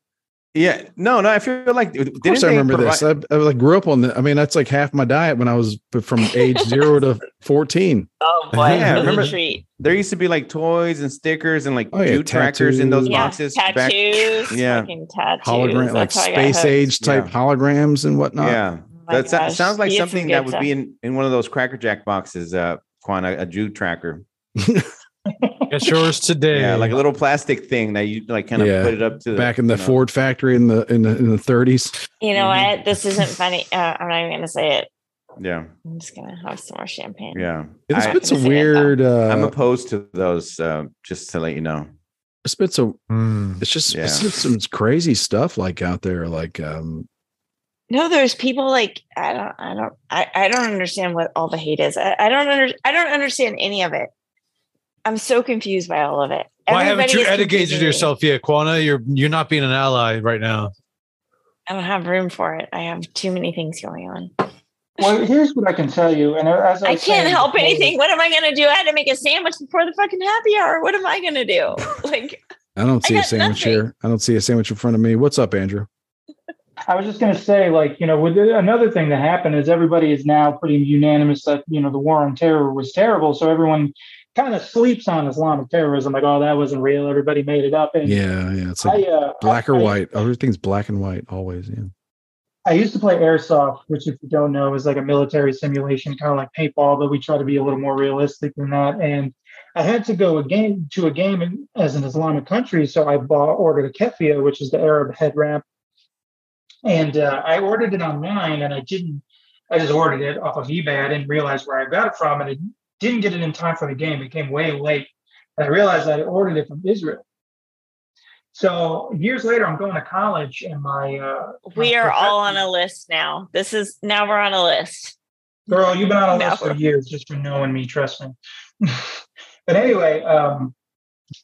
Yeah. No, no. I feel like. of course, I remember this. I, I like grew up on the. I mean, that's like half my diet when I was from age zero to fourteen. Oh boy, Yeah, remember- a. There used to be like toys and stickers and like Oh, yeah, Jew trackers in those tattoos. Yeah, boxes. tattoos. back- yeah. tattoos. Hologram, like That's how I got space age type Yeah. holograms and whatnot. yeah. Oh That gosh. sounds like You get some something that would stuff. be in, in one of those Cracker Jack boxes, uh, Quana, a Jew tracker. Get yours today. Yeah, like a little plastic thing that you like kind of Yeah. put it up to Back in the you know. Ford factory in the in the in the 30s. You know Mhm. what? This isn't funny. Uh, I'm not even gonna say it. Yeah, I'm just gonna have some more champagne. yeah. It's I, been some gonna it, weird. Uh, I'm opposed to those. Uh, just to let you know. it's been some. Mm. It's just Yeah. it's some crazy stuff like out there. Like um, No, there's people like I don't, I don't, I, I don't understand what all the hate is. I, I don't under, I don't understand any of it. I'm so confused by all of it. Why haven't you educated yourself yet, Quana? You're you're not being an ally right now. I don't have room for it. I have too many things going on. Well, here's what I can tell you, and as I, I can't saying help before- anything. What am I going to do? I had to make a sandwich before the fucking happy hour. What am I going to do? Like, I don't see a sandwich nothing. here. I don't see a sandwich in front of me. What's up, Andrew? I was just going to say, like, you know, with the, another thing that happened is everybody is now pretty unanimous that you know the war on terror was terrible. So everyone kind of sleeps on Islamic terrorism, like, oh, that wasn't real. Everybody made it up. And Yeah, yeah. It's like I, uh, black or I- white. Everything's black and white always. Yeah. I used to play airsoft, which, if you don't know, is like a military simulation, kind of like paintball, but we try to be a little more realistic than that. And I had to go a game to a game in, as an Islamic country, so I bought ordered a keffiyeh, which is the Arab head wrap, and uh, I ordered it online, and I didn't. I just ordered it off of eBay. I didn't realize where I got it from, and I didn't get it in time for the game. It came way late, and I realized I ordered it from Israel. So years later, I'm going to college, and my uh, we my are all on a list now. This is now we're on a list. Girl, you've been on a No. list for years just for knowing me, trust me. but anyway, um,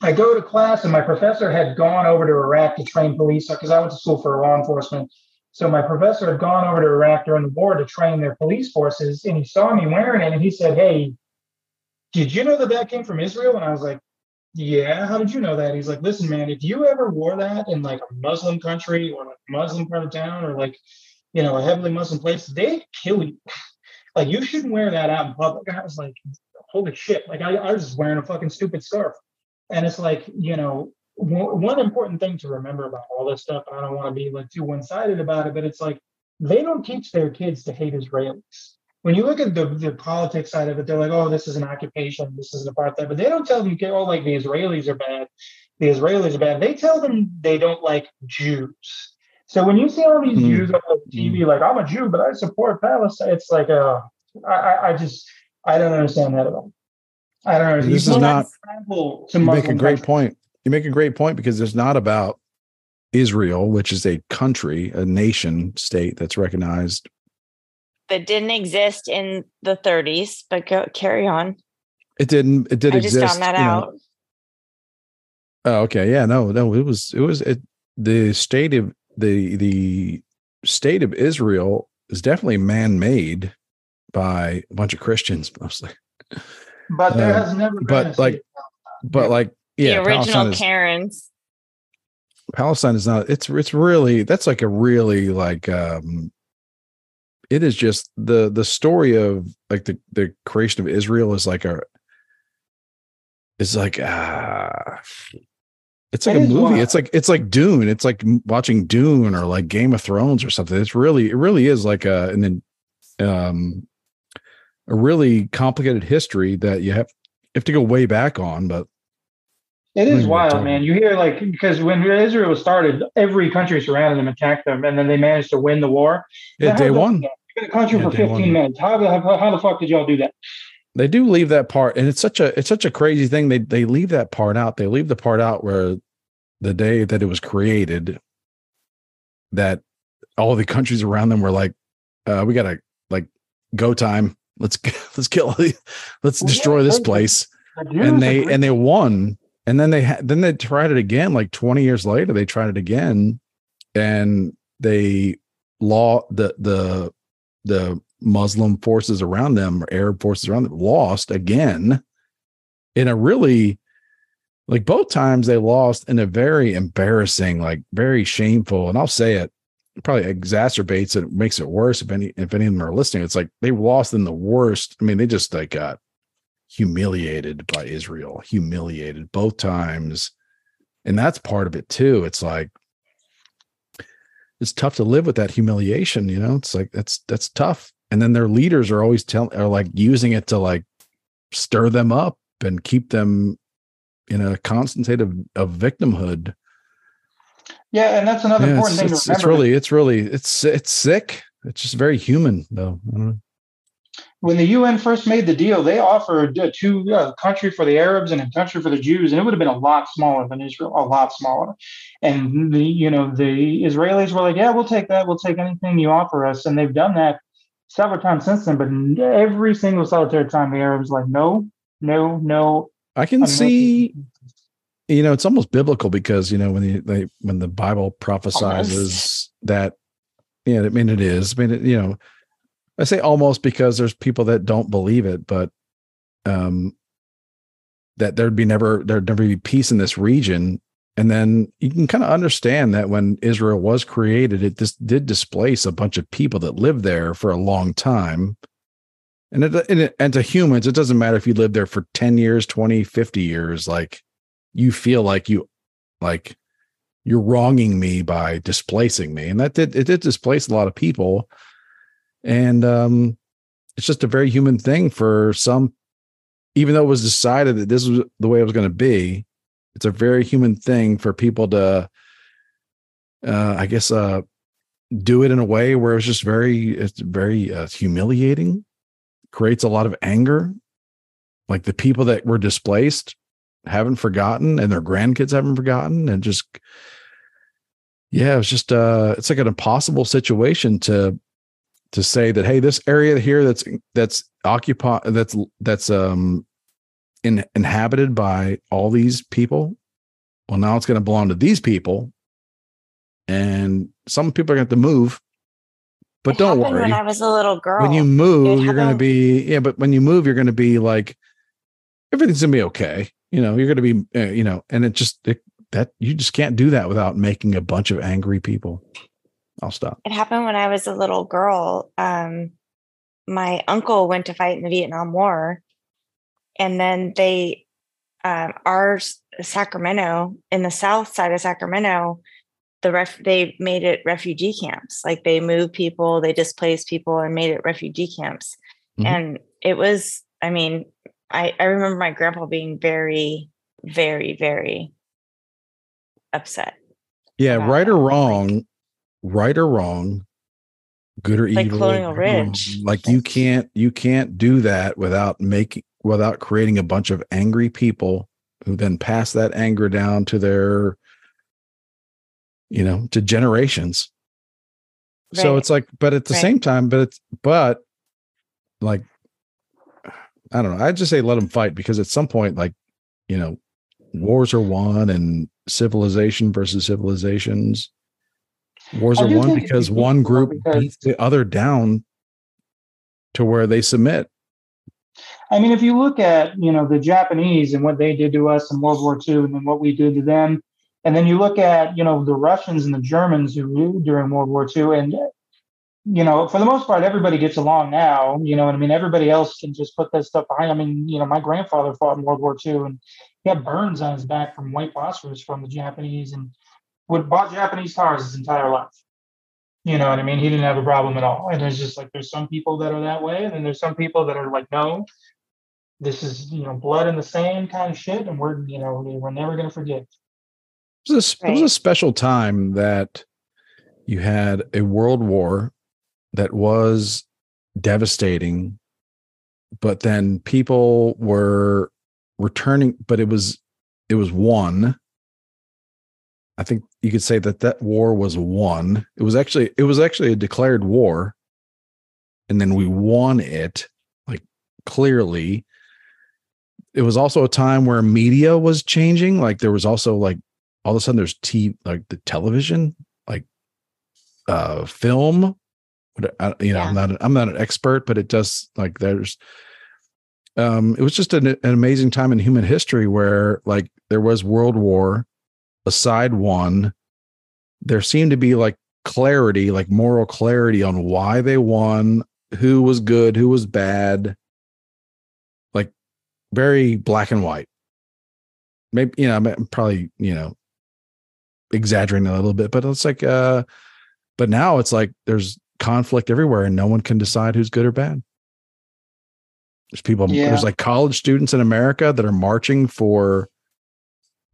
I go to class and my professor had gone over to Iraq to train police because I went to school for law enforcement. So my professor had gone over to Iraq during the war to train their police forces and he saw me wearing it and he said, Hey, did you know that that came from Israel? And I was like, Yeah, how did you know that? He's like, Listen, man, if you ever wore that in like a Muslim country or like a Muslim part of town or like, you know, a heavily Muslim place, they'd kill you like you shouldn't wear that out in public. I was like, holy shit. Like I, I was just wearing a fucking stupid scarf. And it's like, you know, w- one important thing to remember about all this stuff, and I don't want to be like too one-sided about it, but it's like they don't teach their kids to hate Israelis. When you look at the, the politics side of it, they're like, oh, this is an occupation, this is an apartheid, but they don't tell them, oh, like the Israelis are bad. The Israelis are bad. They tell them they don't like Jews. So when you see all these Mm. Jews on TV, like I'm a Jew, but I support Palestine, it's like, uh, I, I, just, I don't understand that at all. I don't know. This is to You make a great countries. point. You make a great point because it's not about Israel, which is a country, a nation state that's recognized. That didn't exist in the 30s, but go carry on. It didn't. It did I just found that you know. out. Oh, okay. Yeah. No. No. It was. It was. It, the state of the the state of Israel is definitely man made by a bunch of Christians mostly. But there Um, has never been but, a like, state. But like, yeah, the original Palestine is, Karens. Palestine is not. It's it's really that's like a really like um. It is just the the story of like the the creation of Israel is like a is like uh It's like It a movie. wild. It's like it's like Dune. It's like watching Dune or like Game of Thrones or something. It's really it really is like a an um a really complicated history that you have have to go way back on. But It is wild, man. You hear like because when Israel was started, every country surrounded them, attacked them, and then they managed to win the war. yeah, Now, day one. happen? You're in the country Yeah, for 15 one. minutes. How the how, how the fuck did y'all do that? they do leave that part and it's such a it's such a crazy thing they they leave that part out they leave the part out where the day that it was created that all the countries around them were like uh we gotta like go time let's let's kill let's Well, yeah, destroy this place The and they and they won and then they had then they tried it again like 20 years later they tried it again and they law the the the muslim forces around them or arab forces around them lost again in a really like both times they lost in a very embarrassing like very shameful and i'll say it probably exacerbates it makes it worse if any if any of them are listening. It's like they lost in the worst i mean they just like got humiliated by Israel, humiliated both times. And that's part of it too. It's like it's tough to live with that humiliation, you know? It's like that's that's tough. And then their leaders are always telling are like using it to like stir them up and keep them in a constant state of, of victimhood. yeah, and that's another Yeah, important it's, thing it's, it's really it's really it's it's sick. It's just very human though. I when the UN first made the deal, they offered a two uh, country for the Arabs and a country for the Jews, and it would have been a lot smaller than Israel, a lot smaller. And the you know the Israelis were like, "Yeah, we'll take that. We'll take anything you offer us," and they've done that several times since then. But every single solitary time, the Arabs like, "No, no, no." I can unless- see you know it's almost biblical because you know when the they, when the bible prophesizes that yeah i mean it is i mean it, you know i say almost because there's people that don't believe it but um that there'd be never there'd never be peace in this region. And then you can kind of understand that when israel was created it just did displace a bunch of people that lived there for a long time. And it, and, it, and to humans it doesn't matter if you live there for 10 years 20 50 years like you feel like you like you're wronging me by displacing me. And that did it did displace a lot of people and um it's just a very human thing for some even though it was decided that this was the way it was going to be it's a very human thing for people to uh i guess uh do it in a way where it's just very it's very uh, humiliating creates a lot of anger. Like the people that were displaced haven't forgotten and their grandkids haven't forgotten and just yeah it's just uh it's like an impossible situation to to say that hey this area here that's that's occupied that's that's um in, inhabited by all these people well now it's going to belong to these people and some people are going to have to move but It don't worry When I was a little girl, when you move, you're going to be yeah. But when you move, you're going to be like everything's going to be okay. You know, you're going to be uh, you know, and it just it, that you just can't do that without making a bunch of angry people. I'll stop. it happened when I was a little girl. Um, my uncle went to fight in the Vietnam War, and then they, um, our Sacramento in the south side of Sacramento, the ref they made it refugee camps. Like they moved people, they displaced people, and made it refugee camps. Mhm. And it was, I mean, I I remember my grandpa being very, very, very upset. Yeah, right or wrong, right or wrong, good or Like evil. Colonial right Ridge. Like you can't you can't do that without making without creating a bunch of angry people who then pass that anger down to their you know to generations so it's like but at the Right. same time but it's but like i don't know i just say let them fight because at some point like you know wars are won and civilization versus civilizations wars are won because one group because- beats the other down to where they submit I mean, if you look at you know the Japanese and what they did to us in World War II, and then what we did to them, and then you look at you know the Russians and the Germans who ruled during World War II, and you know for the most part everybody gets along now. You know what I mean? Everybody else can just put that stuff behind. I mean, you know, my grandfather fought in World War II, and he had burns on his back from white phosphorus from the Japanese and would bought Japanese cars his entire life. You know what I mean? He didn't have a problem at all. And there's just like there's some people that are that way, and then there's some people that are like, no, this is you know blood in the same kind of shit, and we're you know we're never gonna forget. It was, a, it was a special time that you had a world war that was devastating, but then people were returning, but it was it was won. I think you could say that that war was won. It was actually it was actually a declared war, and then we won it like clearly. It was also a time where media was changing. Like there was also like all of a sudden there's t like the television like uh film I- you know i'm not i'm not an expert but it does like there's um it was just an, an amazing time in human history where like there was world war a side won there seemed to be like clarity like moral clarity on why they won who was good who was bad. Like very black and white. Maybe you know i'm probably you know exaggerating a little bit but it's like uh but now it's like there's conflict everywhere and no one can decide who's good or bad. There's people Yeah. there's like college students in america that are marching for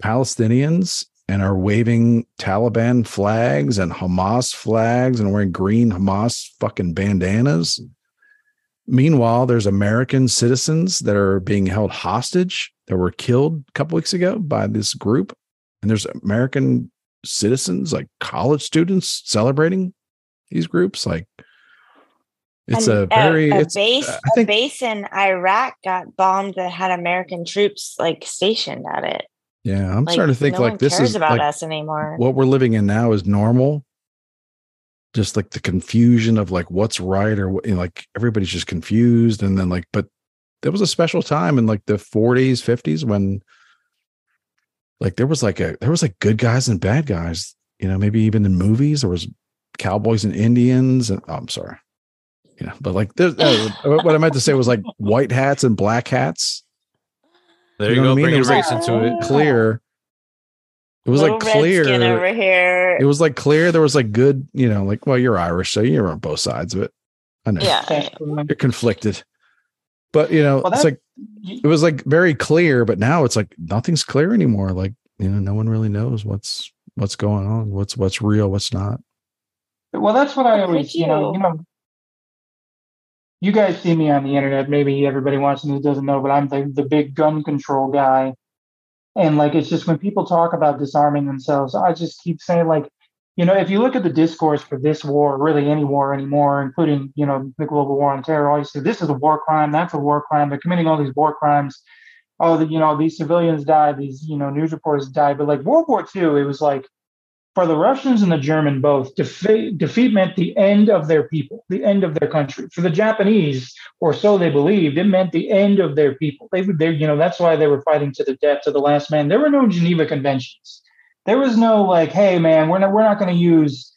palestinians and are waving taliban flags and hamas flags and wearing green hamas fucking bandanas. Meanwhile there's american citizens that are being held hostage that were killed a couple weeks ago by this group. And there's american citizens like college students celebrating these groups. Like it's And a very a, it's base I a think- base in Iraq got bombed that had American troops like stationed at it. Yeah i'm Like, starting to think no like this is about like us anymore. what we're living in now is normal. Just like the confusion of like what's right or what you know, like everybody's just confused and then like but there was a special time in like the 40s 50s when like there was like a there was like good guys and bad guys you know maybe even in movies there was cowboys and indians and oh, i'm sorry. You know but like there's uh, what i meant to say was like white hats and black hats There You you, know what I mean? It bringing was race like- into it. clear it was Little like clear over here. it was like clear there was like good you know like well you're irish so you're on both sides of it i know yeah. You're conflicted but you know Well, it's like it was like very clear but now it's like nothing's clear anymore like you know no one really knows what's what's going on what's what's real what's not Well, that's what I Look always, you know, you. you know, you guys see me on the internet. Maybe everybody watching this doesn't know, but I'm the, the big gun control guy. And like, it's just when people talk about disarming themselves, I just keep saying, like, you know, if you look at the discourse for this war, really any war anymore, including, you know, the global war on terror, all you say, this is a war crime, that's a war crime. They're committing all these war crimes. Oh, the, you know, these civilians died, these, you know, news reporters died. But like World War II, it was like, for the Russians and the German both, defeat, defeat meant the end of their people, the end of their country. For the Japanese, or so they believed, it meant the end of their people. They they, you know, that's why they were fighting to the death, to the last man. There were no Geneva Conventions. There was no like, hey man, we're not, we're not going to use,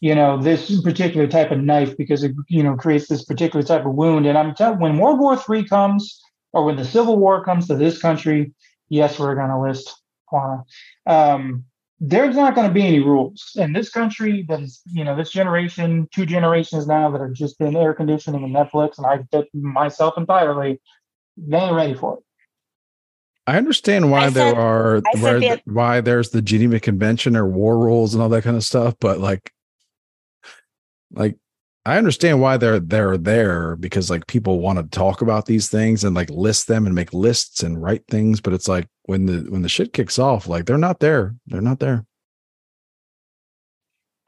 you know, this particular type of knife because it, you know, creates this particular type of wound. And I'm telling, when World War III comes, or when the Civil War comes to this country, yes, we're going to list Quana. Um, there's not going to be any rules. In this country that is you know this generation two generations now that have just been air conditioning and netflix and i bet myself entirely they ain't ready for it. I understand why I there said- are I said where the- the- why there's the geneva convention or war rules and all that kind of stuff but like like I understand why they're they're there because like people want to talk about these things and like list them and make lists and write things, but it's like when the when the shit kicks off, like they're not there. They're not there.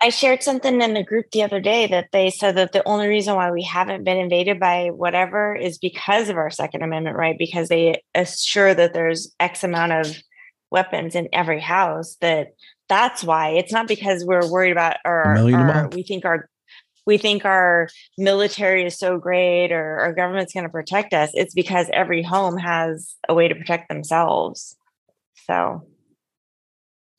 I shared something in the group the other day that they said that the only reason why we haven't been invaded by whatever is because of our Second Amendment right, because they assure that there's X amount of weapons in every house. That that's why it's not because we're worried about our, million a our month. we think our we think our military is so great or our government's going to protect us. It's because every home has a way to protect themselves. So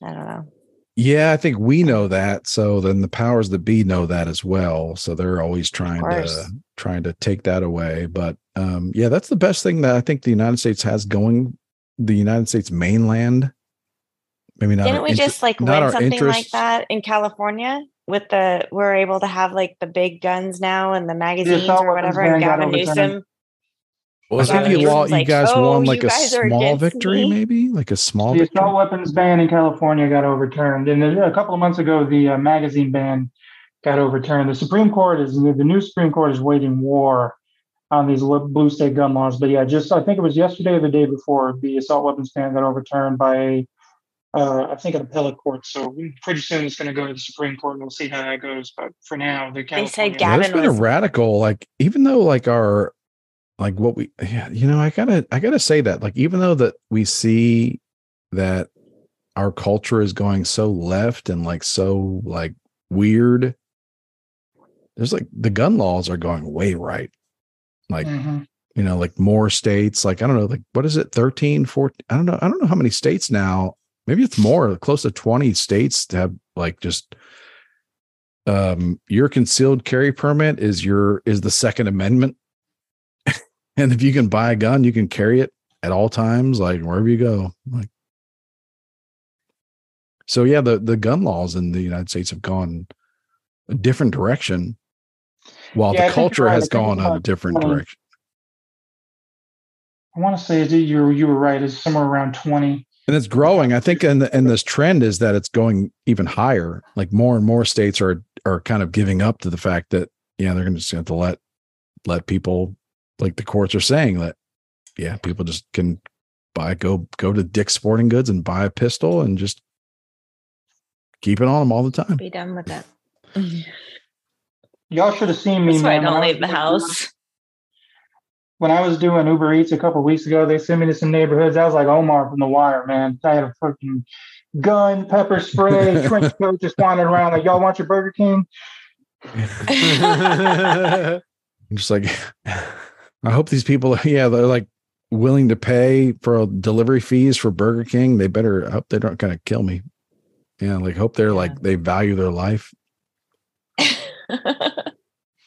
I don't know. Yeah, I think we know that. So then the powers that be know that as well. So they're always trying to trying to take that away. But um, yeah, that's the best thing that I think the United States has going the United States mainland. Maybe not. Didn't we inter- just like win something like that in California? With the we're able to have like the big guns now and the magazines or whatever. And Gavin. Newsom, Well, I Gavin think you, Newsom's you guys "Oh, won you like a guys are small victory, me." maybe like a small The victory. assault weapons ban in California got overturned, and a couple of months ago, the uh, magazine ban got overturned. The Supreme Court is the new Supreme Court is waging war on these blue state gun laws. But yeah, just I think it was yesterday or the day before the assault weapons ban got overturned by a, uh, I think an appellate court. So pretty soon it's going to go to the Supreme Court, and we'll see how that goes. But for now, the They said Yeah, there's Gavin been was- a radical like even though like our like what we yeah you know i gotta i gotta say that like even though that we see that our culture is going so left and like so like weird there's like the gun laws are going way right like Mhm. you know like more states like i don't know like what is it 13 14 i don't know i don't know how many states now maybe it's more close to 20 states to have like just um your concealed carry permit is your is the second amendment and if you can buy a gun you can carry it at all times like wherever you go like so yeah the the gun laws in the united states have gone a different direction while Yeah, the culture right. Has gone a different 20. direction I want to say you you were right. It's somewhere around twenty. And it's growing i think and and this trend is that it's going even higher like more and more states are are kind of giving up to the fact that yeah they're going to just have to let let people like the courts are saying that yeah people just can buy go go to dick's sporting goods and buy a pistol and just keep it on them all the time be done with it. Mm-hmm. Y'all should have seen me. That's why I don't leave the house. When I was doing Uber Eats a couple of weeks ago, they sent me to some neighborhoods. I was like Omar from The Wire, man. I had a freaking gun, pepper spray, trench coat, just wandering around like, y'all want your Burger King? I'm just like i hope these people yeah they're like willing to pay for delivery fees for burger king they better I hope they don't kind of kill me yeah like hope they're like they value their life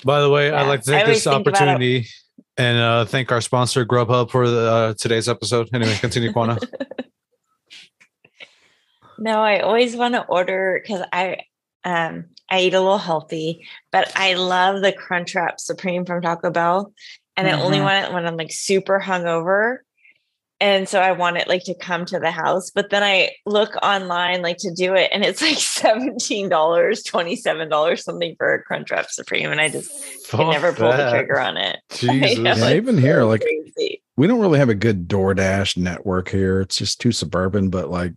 By the way, I'd like to take always this think about opportunity and uh, thank our sponsor Grubhub for the, uh, today's episode. Anyway, continue, Quana. No, I always want to order because I um I eat a little healthy, but I love the Crunchwrap Supreme from Taco Bell. And I only Mhm. want it when I'm like super hungover. And so I want it like to come to the house. But then I look online like to do it and it's like $17, $27, something for a Crunchwrap Supreme. And I just can never pull the trigger on it. Jesus. know, yeah it's even here so like crazy. we don't really have a good DoorDash network here. It's just too suburban, but like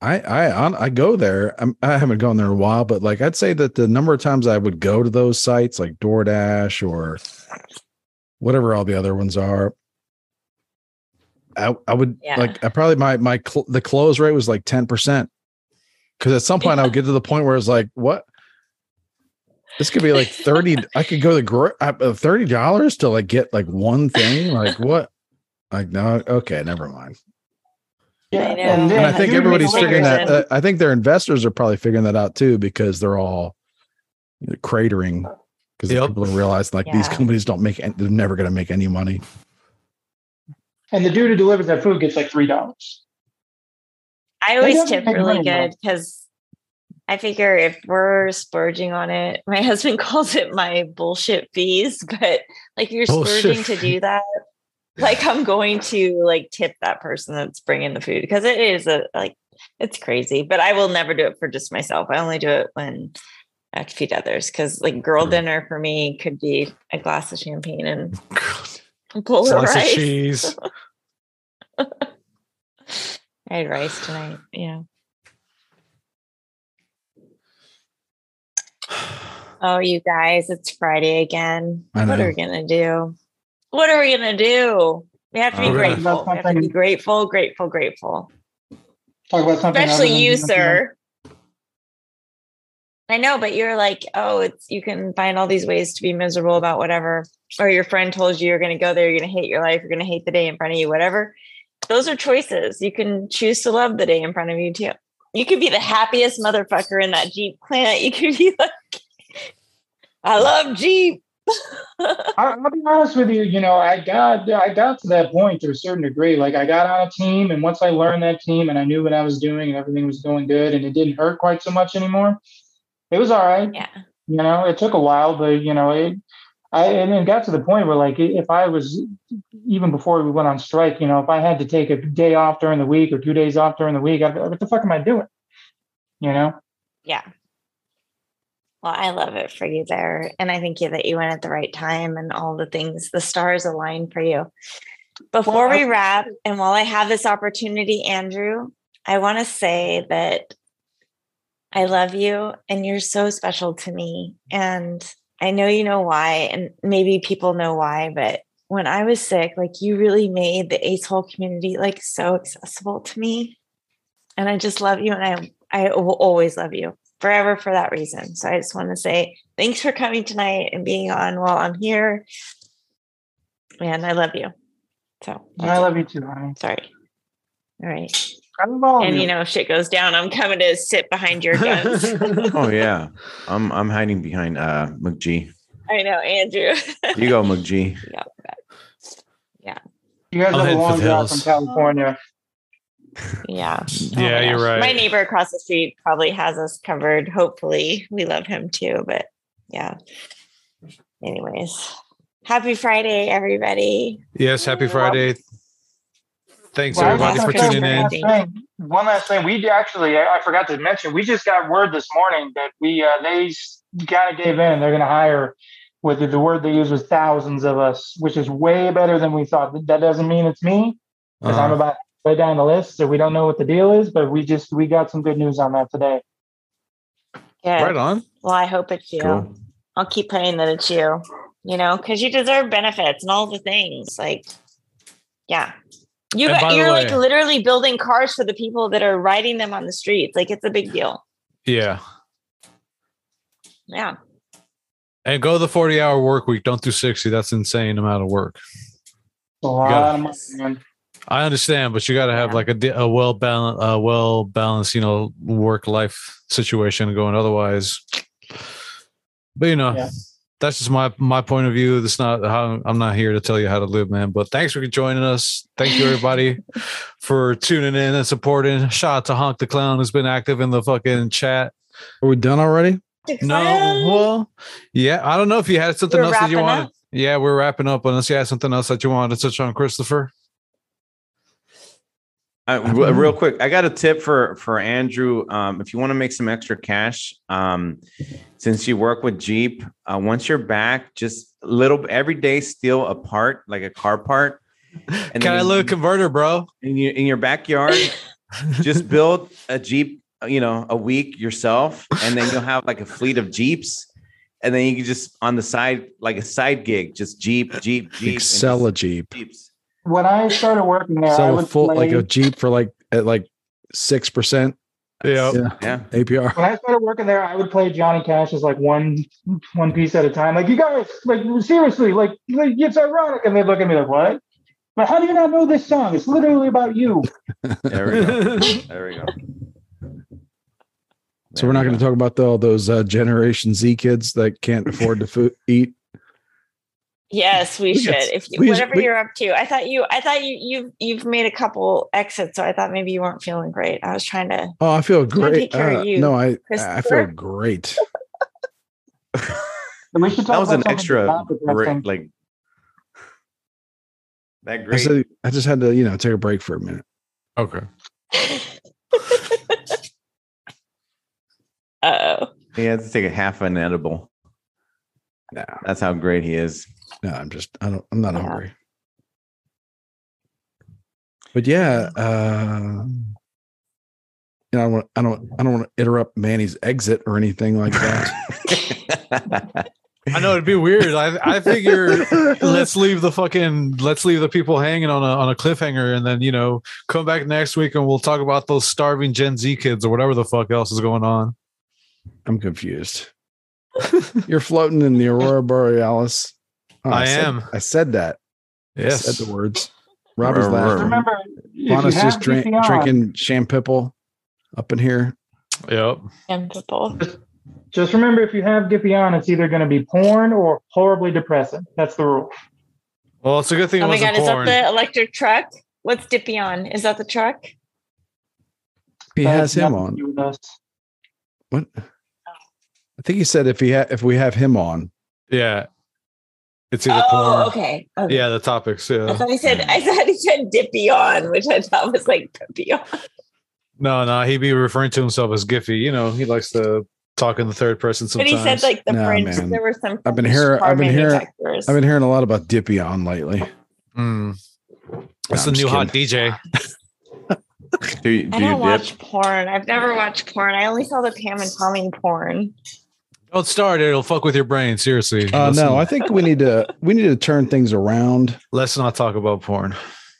I I I go there. I'm, I haven't gone there in a while, but like I'd say that the number of times I would go to those sites like DoorDash or whatever all the other ones are, I I would Yeah. like I probably my my cl- the close rate was like ten percent because at some point I would get to the point where it's like what. This could be like 30. I could go to the gro- uh, $30 to like get like one thing. Like what? Like no, okay, never mind. Yeah, I know. And I think Dude, everybody's figuring that. Uh, I think their investors are probably figuring that out too because they're all you know, cratering because Yep. people realize like these companies don't make. an- They're never going to make any money. And the dude who delivers that food gets like three dollars. I always tip really good because I figure if we're splurging on it, my husband calls it my bullshit fees. But like, you're Bullshit splurging to do that, like, I'm going to like tip that person that's bringing the food because it is a like it's crazy. But I will never do it for just myself. I only do it when I have to feed others because like girl Sure. dinner for me could be a glass of champagne and a bowl of Slice of rice. cheese. I had rice tonight. Yeah. Oh, you guys, it's Friday again. What are we gonna do? What are we gonna do? We have to be Uh, grateful. We have to be grateful, grateful, grateful. Talk about something. other Especially you, the incident. sir. I know, but you're like, oh, it's you can find all these ways to be miserable about whatever. Or your friend told you you're gonna go there, you're gonna hate your life, you're gonna hate the day in front of you, whatever. Those are choices. You can choose to love the day in front of you too. You could be the happiest motherfucker in that Jeep plant. You could be like, I love Jeep. I, I'll be honest with you. You know, I got I got to that point to a certain degree. Like I got on a team, and once I learned that team, and I knew what I was doing, and everything was going good, and it didn't hurt quite so much anymore. It was all right. yeah. You know, it took a while, but you know, it. I and it got to the point where, like, if I was even before we went on strike, you know, if I had to take a day off during the week or two days off during the week, I, what the fuck am I doing? You know. Yeah. Well, I love it for you there. And I think you that you went at the right time and all the things, the stars aligned for you. Before we wrap, and while I have this opportunity, Andrew, I want to say that I love you and you're so special to me. And I know you know why, and maybe people know why, but when I was sick, like you really made the Ace Hole community like so accessible to me. And I just love you and I I will always love you forever for that reason. So I just want to say thanks for coming tonight and being on while I'm here. And I love you. So I love you too, honey. sorry. All right. I love all of And you. you know, if shit goes down, I'm coming to sit behind your guns. Oh yeah, I'm I'm hiding behind uh McG. I know, Andrew. You go, McG. Yeah, yeah. You guys I'm have a heading for long drive from. California. yeah. Oh Yeah, my you're gosh. right. My neighbor across the street probably has us covered. Hopefully, we love him too. But yeah. Anyways, happy Friday, everybody. Yes, happy Friday. Thanks Well, everybody for tuning in. thing- One last thing, we actually, I I forgot to mention, we just got word this morning that we, uh, they kind of gave in. They're going to hire, with the, the word they use was thousands of us, which is way better than we thought. That doesn't mean it's me, because I'm Uh, about way down the list, so we don't know what the deal is. But we just we got some good news on that today. Yeah. right on. Well, I hope it's you. Cool. I'll keep praying that it's you, you know, because you deserve benefits and all the things. Like, yeah. You And got, by the you're like literally building cars for the people that are riding them on the streets. Like it's a big deal. Yeah. Yeah. And go the 40 hour work week. Don't do 60. That's insane amount of work. A lot gotta- of man. I understand, but you got to have Yeah. like a, a well balanced, uh, well balanced, you know, work life situation going. Otherwise, but you know, Yeah. That's just my my point of view. That's not how I'm not here to tell you how to live, man. But thanks for joining us. Thank you everybody for tuning in and supporting. Shout out to Honk the Clown who's been active in the fucking chat. Are we done already? No, well, yeah, I don't know if you had something We're else that you wanted. up? Yeah, we're wrapping up. Unless you had something else that you wanted to touch on, Christopher. Uh, w- real quick, I got a tip for for Andrew. Um, if you want to make some extra cash, um, since you work with Jeep, uh, once you're back, just little every day steal a part, like a car part, and Got a little converter, bro. in your in your backyard, just build a Jeep, uh, you know, a week yourself, and then you'll have like a fleet of Jeeps. And then you can just on the side, like a side gig, just Jeep, Jeep, Jeep, Sell a Jeep. Jeeps. When I started working there, I Sell a would full play, like a Jeep for like at like six percent. Yeah. Yeah. Yeah. APR. when I started working there, I would play Johnny Cash as like one one piece at a time. Like you guys, like seriously, like, like it's ironic, and they look at me like, "What?" But how do you not know this song? It's literally about you. There we go. There we go. So we're not going to talk about the, all those uh, Generation Z kids that can't afford to food, eat. Yes, we We should. got- If you, we- whatever we- you're up to, I thought you, I thought you, you've, you've made a couple exits, so I thought maybe you weren't feeling great. I was trying to. Oh, I feel great. take care of Uh, you, no, I I feel great. We should talk That was about an extra not great, like that I great. said I just had to, you know, take a break for a minute. Okay. oh, He had to take a half an edible. No, That's how great he is. No, I'm just I don't I'm not Yeah. hungry. But yeah, uh you know, I don't want I don't I don't want to interrupt Manny's exit or anything like that. I know it'd be weird. I I figure let's leave the fucking let's leave the people hanging on a on a cliffhanger and then you know come back next week and we'll talk about those starving Gen Z kids or whatever the fuck else is going on. I'm confused. You're floating in the aurora borealis. Oh, I said- am. I said that. Yes. I Yes. said the words. Rob is Aurora. laughing. Remember, if you just drink, VCR, drinking champipple up in here. Yep. and. Just remember, if you have Giphy on, it's either going to be porn or horribly depressing. That's the rule. Well, it's a good thing oh it Oh my wasn't god, is that the electric truck? What's Dippy on? Is that the truck? He That has him on. with us. What? Oh. I think he said if he ha- if we have him on, yeah. It's either Oh, porn. okay. okay. Yeah, the topics. Yeah. I Yeah. thought he said I thought he said Dippy on, which I thought was like Dippy on. No, no, he'd be referring to himself as Giffy. You know, he likes to talk in the third person sometimes. But sometimes. he said like the Nah, French. man. There were some. I've been hearing- I've been hearing- I've been hearing a lot about Dippy on lately. Mm. That's I'm the new just hot. DJ. Do you, do I you don't dip? watch porn. I've never watched porn. I only saw the Pam and Tommy porn. Don't start it. It'll fuck with your brain. Seriously. Uh, no, I think we need to we need to turn things around. let's not talk about porn.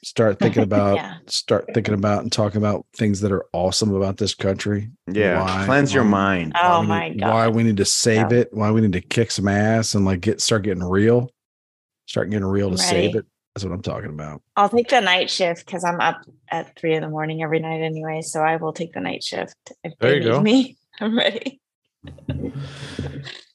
Start thinking about Yeah. start thinking about and talking about things that are awesome about this country. Yeah, Why- cleanse your mind. Oh we my need- god! Why we need to save Yeah. it? Why we need to kick some ass and like get start getting real? Start getting real to save it. That's what I'm talking about. I'll take the night shift because I'm up at three in the morning every night anyway. So I will take the night shift if There they you need go. me. I'm ready.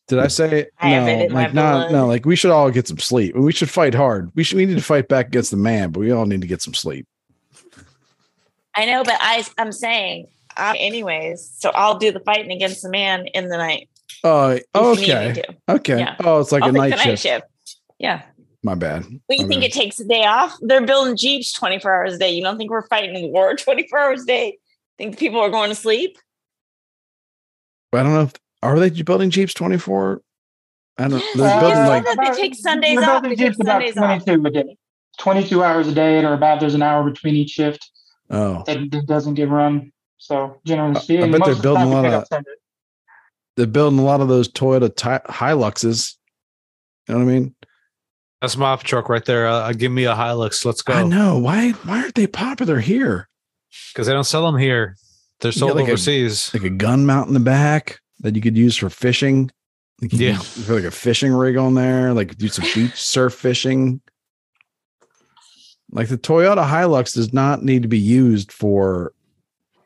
Did I say I have it no? in Like not no. Like we should all get some sleep. We should fight hard. We should. We need to fight back against the man, but we all need to get some sleep. I know, but I I'm saying uh, anyways. So I'll do the fighting against the man in the night. Oh, if you need me okay, okay. Yeah. Oh, it's like I'll a take night the night shift. shift. Yeah. My bad. But you My think bad. it takes a day off? They're building Jeeps 24 hours a day. You don't think we're fighting war 24 hours a day? Think people are going to sleep? I don't know. If, are they building Jeeps 24? I don't. Yes, They're building yes. like that they take Sundays We're off. building They take Jeeps about Sundays off. 22 a day. 22 hours a day, or about there's an hour between each shift oh, that that doesn't get run. So generally I- I bet they're of the building a lot of- they're building a lot of those Toyota Ti- Hiluxes. You know what I mean? That's my truck right there. Uh, give me a Hilux. Let's go. I know. Why? Why aren't they popular here? Because they don't sell them here. They're sold like a- overseas. Like a gun mount in the back that you could use for fishing. Like Yeah. put like a fishing rig on there. Like do some beach surf fishing. Like the Toyota Hilux does not need to be used for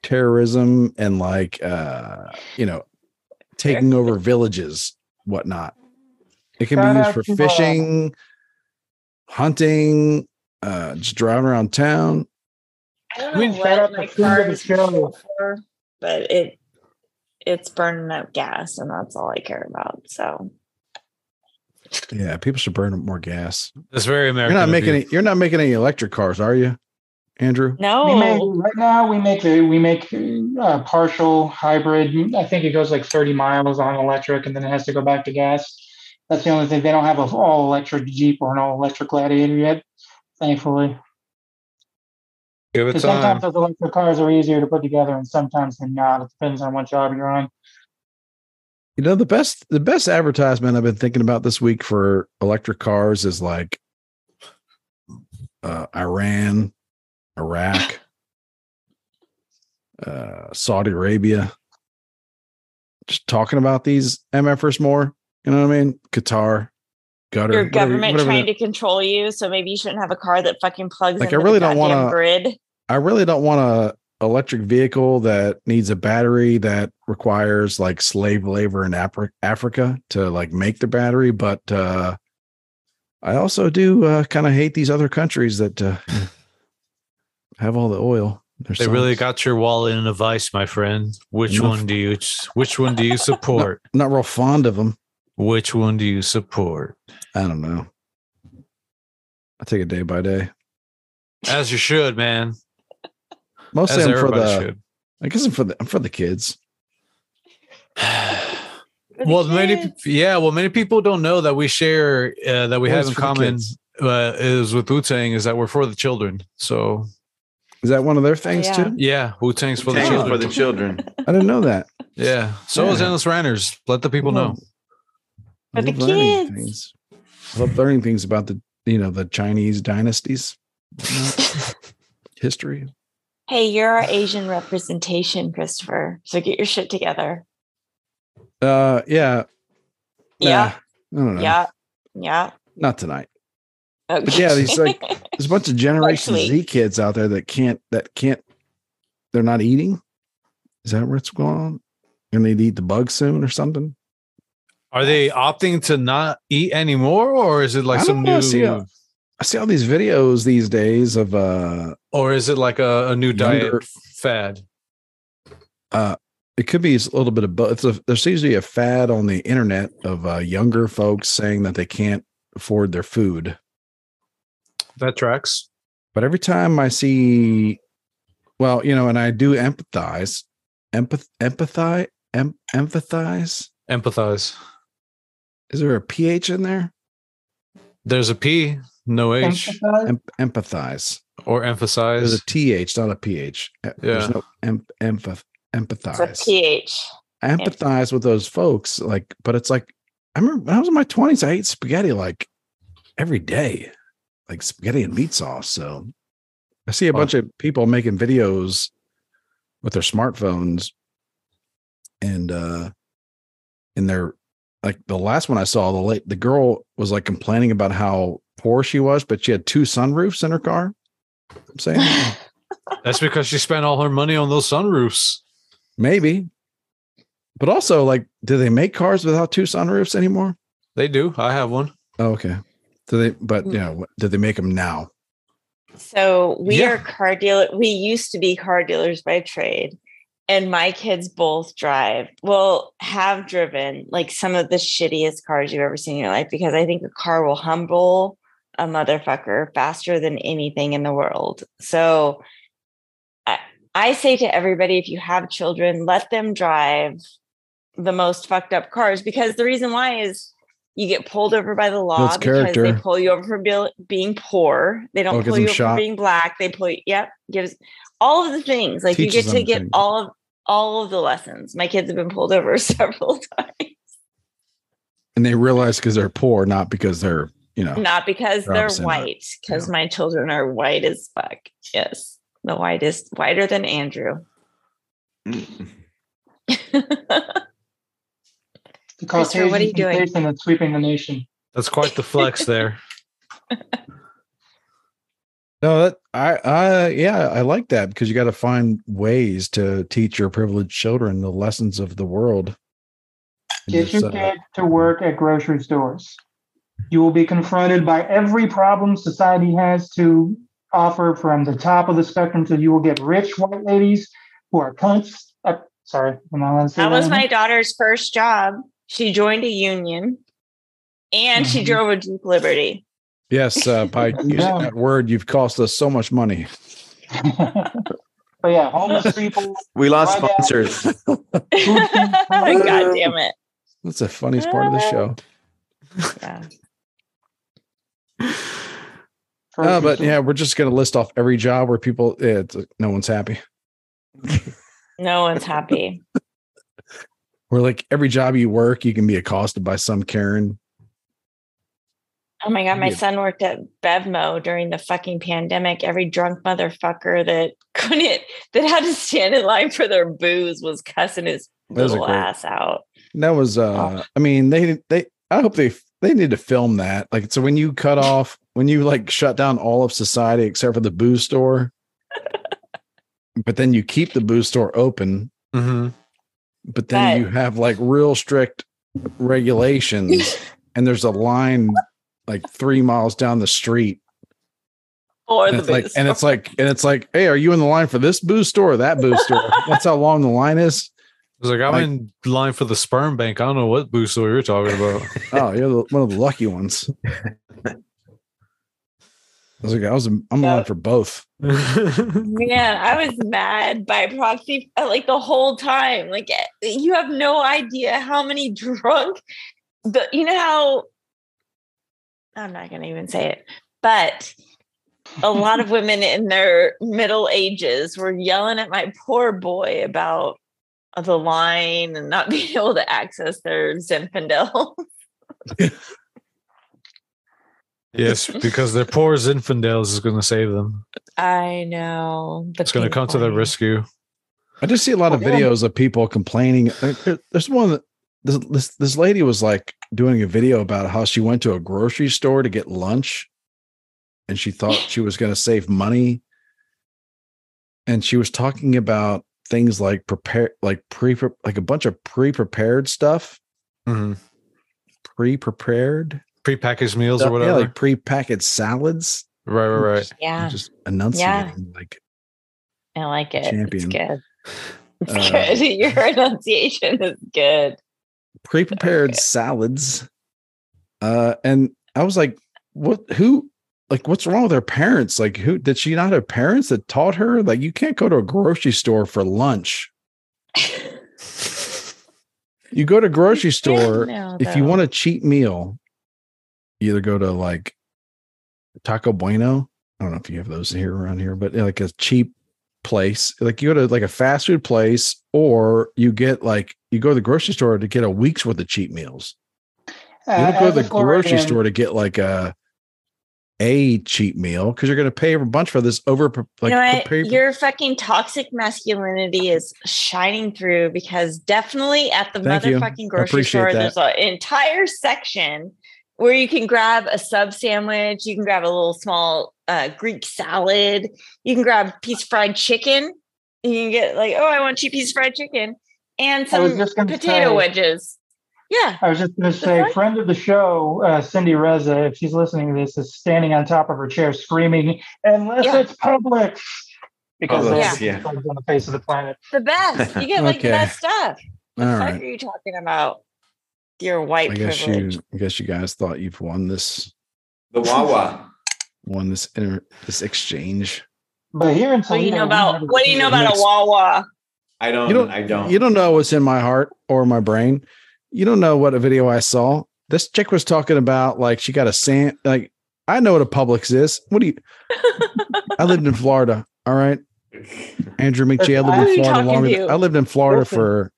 terrorism and like uh you know taking over villages, whatnot. It can be used for fishing, hunting, uh just driving around town. I don't I mean, know shout out what to Friend of the is show. built for, but it it's burning up gas, and that's all I care about. So Yeah, people should burn up more gas. It's very American. You're not making any, you're not making any electric cars, are you, Andrew? We make no, right now we make a we make a partial hybrid. I think it goes like 30 miles on electric, and then it has to go back to gas. That's the only thing. They don't have an all electric Jeep or an all electric Gladiator yet, thankfully. Give it Because time. sometimes those electric cars are easier to put together, and sometimes they're not. It depends on what job you're on. You know the best the best advertisement I've been thinking about this week for electric cars is like uh, Iran, Iraq, uh, Saudi Arabia. Just talking about these MFers more. You know what I mean? Qatar, gutter. your government whatever trying the- to control you, so maybe you shouldn't have a car that fucking plugs Like, I into really the don't wanna- grid. I really don't want a electric vehicle that needs a battery that requires like slave labor in Afri- Africa to like make the battery. But uh, I also do uh, kind of hate these other countries that uh, have all the oil. They really got your wallet in a vice, my friend. Which Enough. one do you which one do you support? I'm not real fond of them. which one do you support? I don't know. I take it day by day. As you should, man. Mostly As I'm for the. should. I guess I'm for the. I'm for the kids. For the well, many kids. yeah, well, many people don't know that we share uh, that we Always have in common uh, is with Wu Tang is that we're for the children. So Is that one of their things yeah. too? yeah, Wu Tang's for the children. for the children. I didn't know that. yeah, so is Yeah. Endless Ranners. Let the people know. I For the kids. things. I love learning things about the you know the Chinese dynasties, history. Hey, you're our Asian representation, Christopher. So get your shit together. Uh, yeah, Yeah, Nah, I don't know. yeah, yeah. not tonight. Okay. yeah, these, like, There's a bunch of Generation Z kids out there that can't that can't. They're not eating. Is that what's going on? Gonna need eat the bugs soon or something? Are they opting to not eat anymore, or is it like some know, new, see, I see all these videos these days of uh or is it like a, a new diet fad? uh it could be a little bit of both. A, there seems to be a fad on the internet of uh, younger folks saying that they can't afford their food. That tracks. But every time I see, well, you know, and I do empathize, empath, empathize, em, empathize. Empathize. Is there a ph in there? There's a P, no H, Emphasize? Em, empathize. or There's emphasize. a th, not a ph. Uh, There's Yeah. no em, empath, It's a empathize. pH. I empathize with those folks. Like, but it's like I remember when I was in my twenties, I ate spaghetti like every day, like spaghetti and meat sauce. So I see a Wow. bunch of people making videos with their smartphones, and uh, and they're like the last one I saw, the late the girl was like complaining about how poor she was, but she had two sunroofs in her car. I'm saying That's because she spent all her money on those sunroofs. maybe, but also like, do they make cars without two sunroofs anymore? They do. I have one. Oh, okay. Do they? But yeah, you know, do they make them now? So we Yeah. are car dealer. We used to be car dealers by trade, and my kids both drive. Well, have driven like some of the shittiest cars you've ever seen in your life because I think a car will humble a motherfucker faster than anything in the world. So I, I say to everybody, if you have children, let them drive the most fucked up cars because the reason why is you get pulled over by the law Builds because they pull you over for bil- being poor. They don't Oh, pull you over shot. for being black. They pull you, yep, gives all of the things. Like Teaches you get to get things. all of all of the lessons. My kids have been pulled over several times. And they realize because they're poor, not because they're you know. Not because They're they're obviously not. white, because my children are white as fuck. Yes. The whitest, whiter than Andrew. The Christopher, what are you doing? sensation that's sweeping the nation. That's quite the flex there. No, that I I yeah, I like that because you got to find ways to teach your privileged children the lessons of the world. And Get just, your uh, kid to work at grocery stores. You will be confronted by every problem society has to offer from the top of the spectrum to you will get rich white ladies who are cunts. Uh, sorry, am I allowed to That that? was anymore? my daughter's first job. She joined a union and she Mhm. drove a Jeep Liberty. yes, uh, by using Yeah. that word, you've cost us so much money. but yeah, homeless people. We lost My dad- sponsors. God damn it. That's the funniest part of the show. Yeah. Uh, but yeah, we're just gonna list off every job where people. Yeah, it's, no one's happy. No one's happy. Where like every job you work, you can be accosted by some Karen. Oh my God, my Yeah. son worked at BevMo during the fucking pandemic. Every drunk motherfucker that couldn't, that had to stand in line for their booze was cussing his Those little ass out. That was uh I mean they they I hope they they need to film that. Like so when you cut off when you like shut down all of society except for the booze store, but then you keep the booze store open, hmm but then you have like real strict regulations and there's a line like three miles down the street. Or And the it's like booze and it's like and it's like, hey, are you in the line for this booze store or that booze store? That's how long the line is. I was like, I'm Like- in line for the sperm bank. I don't know what boost store you're talking about. Oh, you're the, one of the lucky ones. I was like, I was I'm in line for both. Man, I was mad by proxy uh, like the whole time. Like eh, you have no idea how many drunk the you know how I'm not gonna even say it, but a lot of women in their middle ages were yelling at my poor boy about the line and not being able to access their Zinfandel. yes, because their poor Zinfandels is going to save them. I know. the It's going to come to their rescue. I just see a lot of Oh, yeah. videos of people complaining. There's one that this, this this lady was like doing a video about how she went to a grocery store to get lunch, and she thought she was going to save money, and she was talking about things like prepare like pre like a bunch of pre prepared stuff, hmm pre-prepared, pre-packaged meals stuff- or whatever. yeah, like pre-packaged salads. right, right, right. Yeah, Just enunciating like I like it. Champion. It's good. It's Uh, good. Your enunciation is good. pre-prepared Okay. salads. Uh, and I was like, what? Who? Like, what's wrong with her parents? Like, who did she not have parents that taught her? Like, you can't go to a grocery store for lunch. You go to a grocery store if you want a cheap meal. You either go to like Taco Bueno. I don't know if you have those here around here, but like a cheap place, like you go to like a fast food place, or you get like you go to the grocery store to get a week's worth of cheap meals. You Uh, don't go to the grocery store to get like a a cheap meal because you're going to pay a bunch for this over like you know what? prepare- Your fucking toxic masculinity is shining through because definitely at the Thank motherfucking I grocery store, that. there's an entire section where you can grab a sub sandwich, you can grab a little small uh, Greek salad, you can grab a piece of fried chicken, you can get like, oh, I want cheap piece of fried chicken and some potato say- wedges. Yeah. I was just going to say, fuck? friend of the show, uh, Cindy Reza, if she's listening to this, is standing on top of her chair screaming, unless Yeah. it's Publix. Because Publix, that's yeah. on the face of the planet. The best. You get like Okay. the best stuff. What right. are you talking about? Your white I guess privilege. you I guess you guys thought you've won this The Wawa. won this inter, this exchange. But here in What do you know about what do you know about a Mixed- Wawa? I don't. You don't I don't. You don't know what's in my heart or my brain. You don't know what a video I saw. This chick was talking about like she got a sand like I know what a Publix is. What do you I lived in Florida. All right. Andrew McG, I lived in Florida longer. to? I lived in Florida Listen. for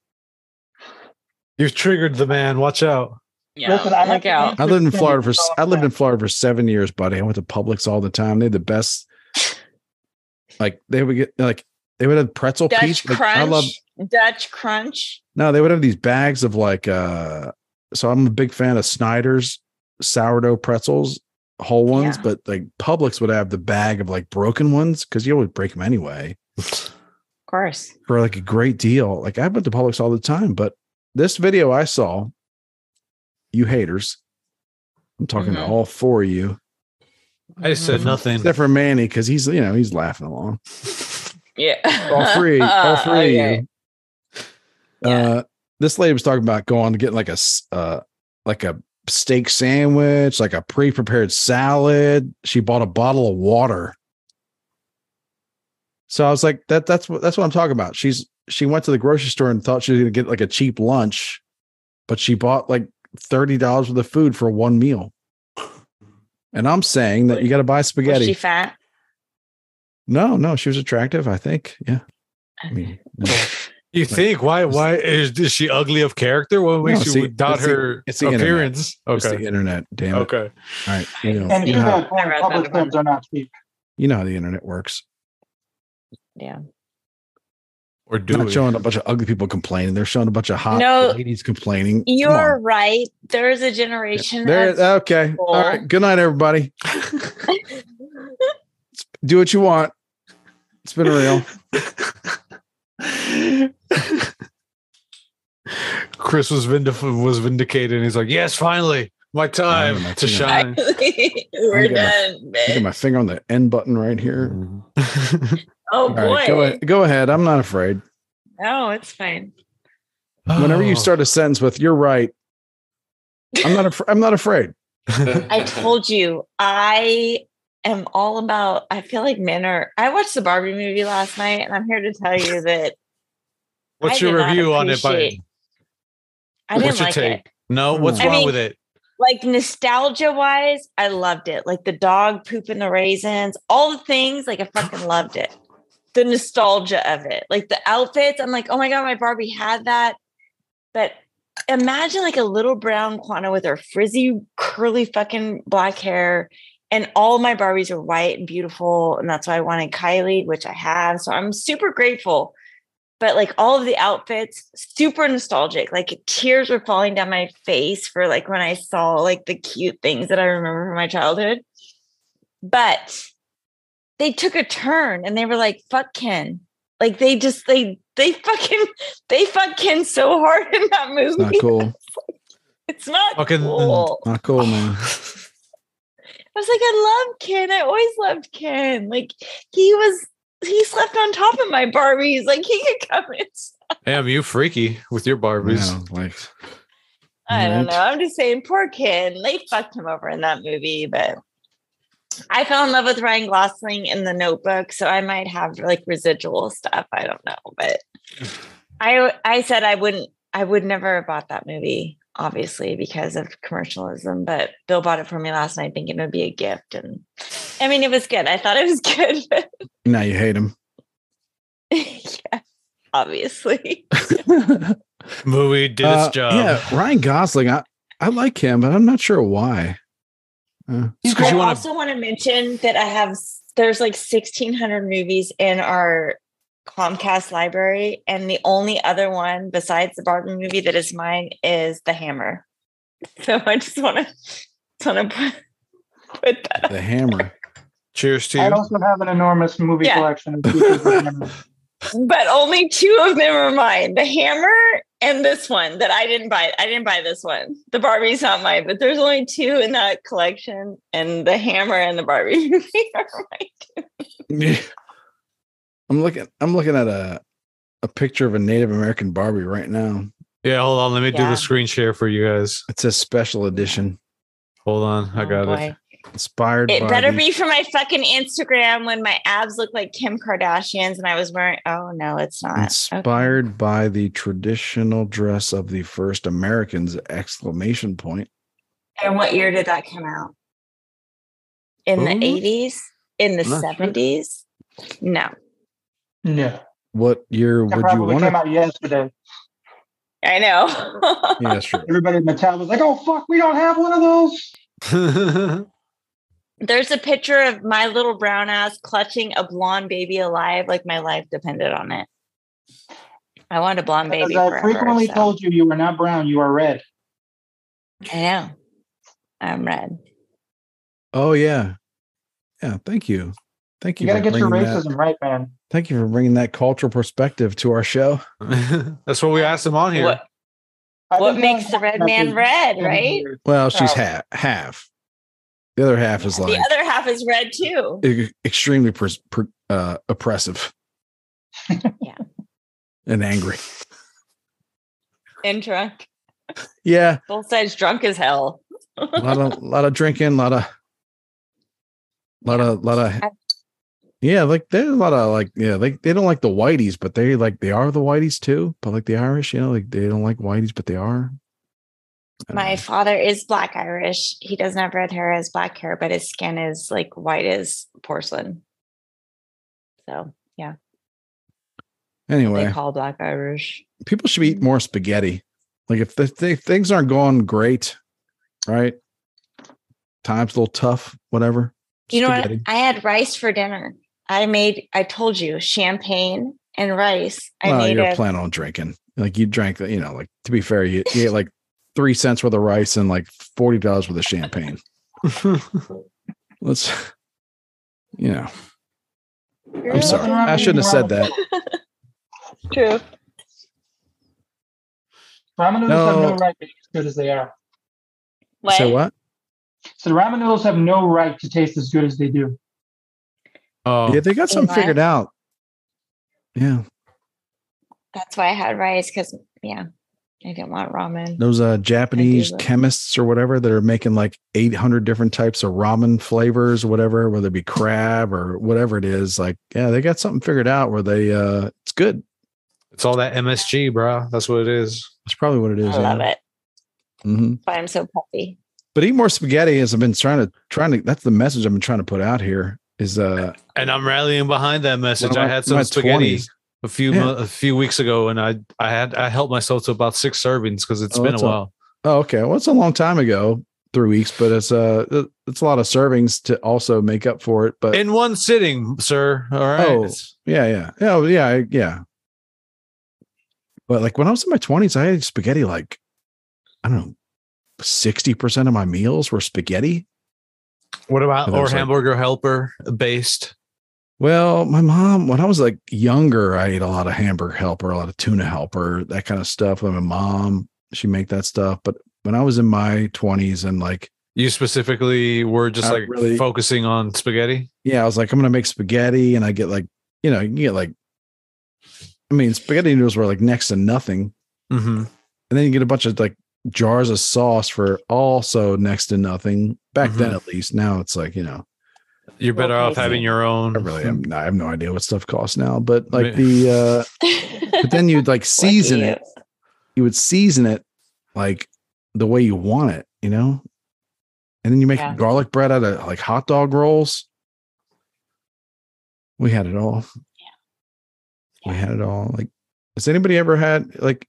You've triggered the man. Watch out. Yeah, Listen, I have look out. I lived in Florida for I lived in. Florida for seven years, buddy. I went to Publix all the time. They had the best like they would get like they would have pretzel Dutch piece. Like. I love Dutch crunch. No, they would have these bags of like uh so I'm a big fan of Snyder's sourdough pretzels, whole ones, Yeah. but like Publix would have the bag of like broken ones because you always break them anyway Of course. for like a great deal. Like I went to Publix all the time, but this video I saw, you haters, I'm talking to Mhm. all four of you, I said nothing. except for Manny because he's you know he's laughing along. Yeah. All three, all three Okay. Of you. Yeah. Uh, this lady was talking about going to get like a uh, like a steak sandwich, like a pre-prepared salad. She bought a bottle of water. So I was like, that that's what that's what I'm talking about. She's she went to the grocery store and thought she was gonna get like a cheap lunch, but she bought like thirty dollars worth of food for one meal. And I'm saying that you got to buy Was spaghetti. she fat? no, no, she was attractive. I think. Yeah. I mean, no. You think why? Why is, is she ugly of character? What makes No, you see, doubt it's the- her it's the internet. appearance? it's the Okay, internet. Damn it. okay. All right. You know, And you to know, how, that point, I read that public about are not cheap. you know how the internet works. Yeah. Or do not we? showing a bunch of ugly people complaining. They're showing a bunch of hot No, ladies complaining. You're right. There's a generation There, of okay. All right. Good night, everybody. Do what you want. It's been real. Chris was vindic- was vindicated, and he's like, "Yes, finally, my time I'm to not shine." We're I'm gonna- done, I got my finger on the end button right here. Oh All boy. right, go ahead. Go ahead. I'm not afraid. No, it's fine. Whenever you Oh. start a sentence with "You're right," I'm not. Af- I'm not afraid. I told you I am all about I feel like men are I watched the Barbie movie last night and I'm here to tell you that What's I your review on it? By I didn't What's your like take? it. no, hmm. what's I wrong mean- with it? Like nostalgia wise, I loved it. Like the dog pooping the raisins, all the things, like I fucking loved it. The nostalgia of it. Like the outfits, I'm like, oh my God, my Barbie had that. But imagine like a little brown Quana with her frizzy, curly fucking black hair. And all my Barbies are white and beautiful. And that's why I wanted Kylie, which I have. So I'm super grateful. But like all of the outfits, super nostalgic. Like tears were falling down my face for like when I saw like the cute things that I remember from my childhood. But they took a turn and they were like, fuck Ken. Like they just they they fucking they fuck Ken so hard in that movie. It's not cool. It's not Fucking- mm, cool. Not cool, man. I was like, I love Ken. I always loved Ken. Like he was, he slept on top of my Barbies. Like he could come in. Damn, you freaky with your Barbies. Yeah, like I don't know. I'm just saying, poor Ken. They fucked him over in that movie, but I fell in love with Ryan Gosling in The Notebook, so I might have like residual stuff. I don't know, but I I said I wouldn't. I would never have bought that movie, obviously because of commercialism. But Bill bought it for me last night, thinking it would be a gift, and I mean, it was good. I thought it was good, but now you hate him. yeah, obviously. Movie did its Uh, job. Yeah, Ryan Gosling. I I like him, but I'm not sure why. Uh, It's 'cause I you wanna- also want to mention that I have there's like 1600 movies in our Comcast library, and the only other one besides the Barbie movie that is mine is The Hammer. So I just want to want to put, put that. Up. the Hammer. Cheers to I you. also have an enormous movie Yeah. collection. Of features of Hammer. But only two of them are mine: The Hammer and this one that I didn't buy. I didn't buy this one. The Barbie's not mine, but there's only two in that collection, and The Hammer and the Barbie movie are mine. Yeah. I'm looking. I'm looking at a a picture of a Native American Barbie right now. Yeah, hold on. Let me do the screen share for you guys. It says special edition, Hold on. I Oh, got it. inspired. It better be for my fucking Instagram when my abs look like Kim Kardashian's and I was wearing. Oh no, it's not. Okay. inspired by the traditional dress of the first Americans! Exclamation point. And what year did that come out? In the eighties? In the I'm not sure. seventies? No, Yeah, What year it would you probably want came to? out yesterday. I know. Yeah, that's true. Everybody at Mattel was like, "Oh fuck, we don't have one of those." There's a picture of my little brown ass clutching a blonde baby alive, like my life depended on it. I wanted a blonde As baby. I forever, frequently so- told you, you are not brown, you are red. I know. I'm red. Oh yeah, yeah. Thank you, thank You you. got to get your bringing that- racism right, man. Thank you for bringing that cultural perspective to our show. That's what we asked him on here. What what makes the red man red, right? Well, she's Oh. half half. The other half is like the other half is red too. e- extremely pres- per, uh, oppressive. Yeah. And angry. And drunk. Yeah, Both sides drunk as hell. a lot of lot of drinking, a lot of lot of lot of I- yeah, like there's a lot of like yeah, like they don't like the whiteys, but they like they are the whiteys too. But like the Irish, you know, like they don't like whiteys, but they are. My know. father is black Irish. He doesn't have red hair as black hair, but his skin is like white as porcelain. So yeah, anyway, they call black Irish. people should eat mm-hmm. more spaghetti. Like if the, th- things aren't going great, right? Times a little tough, whatever. You know spaghetti. what? I had rice for dinner. I made, I told you, champagne and rice. I well, made you're a planning on drinking. Like you drank you know, like to be fair, you, you ate like three cents worth of rice and like forty dollars worth of champagne. Let's, you know, I'm sorry. I shouldn't have said that. True. Ramen noodles have No. no right to be as good as they are. What? So what? So the ramen noodles have no right to taste as good as they do. Oh, Yeah, they got something what? figured out. Yeah, That's why I had rice because yeah, I didn't want ramen. those uh Japanese chemists or whatever that are making like 800 different types of ramen flavors or whatever, whether it be crab or whatever it is. Like, yeah, they got something figured out where they uh it's good. it's all that MSG, bro. That's what it is. That's probably what it is. I love it. Mm-hmm. But I'm so puffy. But eat more spaghetti as I've been trying to trying to that's the message I've been trying to put out here is uh And I'm rallying behind that message. When I'm had some spaghetti 20s. a few Yeah. a few weeks ago, and I I had I helped myself to about six servings because it's Oh, been a that's a- while. oh okay. Well it's a long time ago, three weeks, but it's uh it's a lot of servings to also make up for it. But in one sitting, sir. All right. Oh. Yeah, yeah, yeah, oh, yeah, yeah. But like when I was in my twenties, I had spaghetti like I don't know, sixty percent of my meals were spaghetti. What about or was, like- hamburger helper based? Well, my mom, when I was like younger, I ate a lot of hamburger helper, a lot of tuna helper, that kind of stuff. And my mom, she make that stuff. But when I was in my 20s and like You specifically were just like really. focusing on spaghetti. yeah, I was like I'm gonna make spaghetti and I get like you know you get like I mean spaghetti noodles were like next to nothing Mm-hmm. and then you get a bunch of like jars of sauce for also next to nothing back then at least now it's like you know You're better Well, off having your own. I really am I have no idea what stuff costs now but like the uh but then you'd like season it you would season it like the way you want it, you know? And then you make Yeah. garlic bread out of like hot dog rolls. We had it all. Yeah. We had it all. Like, has anybody ever had like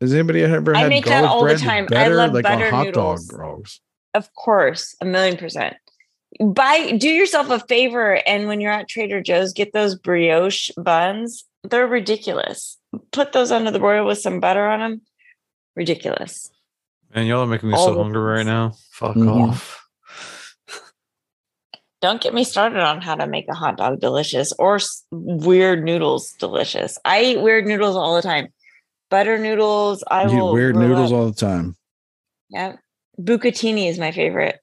has anybody ever I had make that garlic all the bread time. I better love like on hot noodles. dog rolls? Of course, a million percent. Buy, do yourself a favor, and when you're at Trader Joe's, get those brioche buns. They're ridiculous. Put those under the broil with some butter on them. Ridiculous. Man, y'all are making me All so the hungry right now. Fuck Mhm. off. Don't get me started on how to make a hot dog delicious or s- weird noodles delicious. I eat weird noodles all the time. Butter noodles. I You eat will weird noodles up- all the time. Yeah, bucatini is my favorite.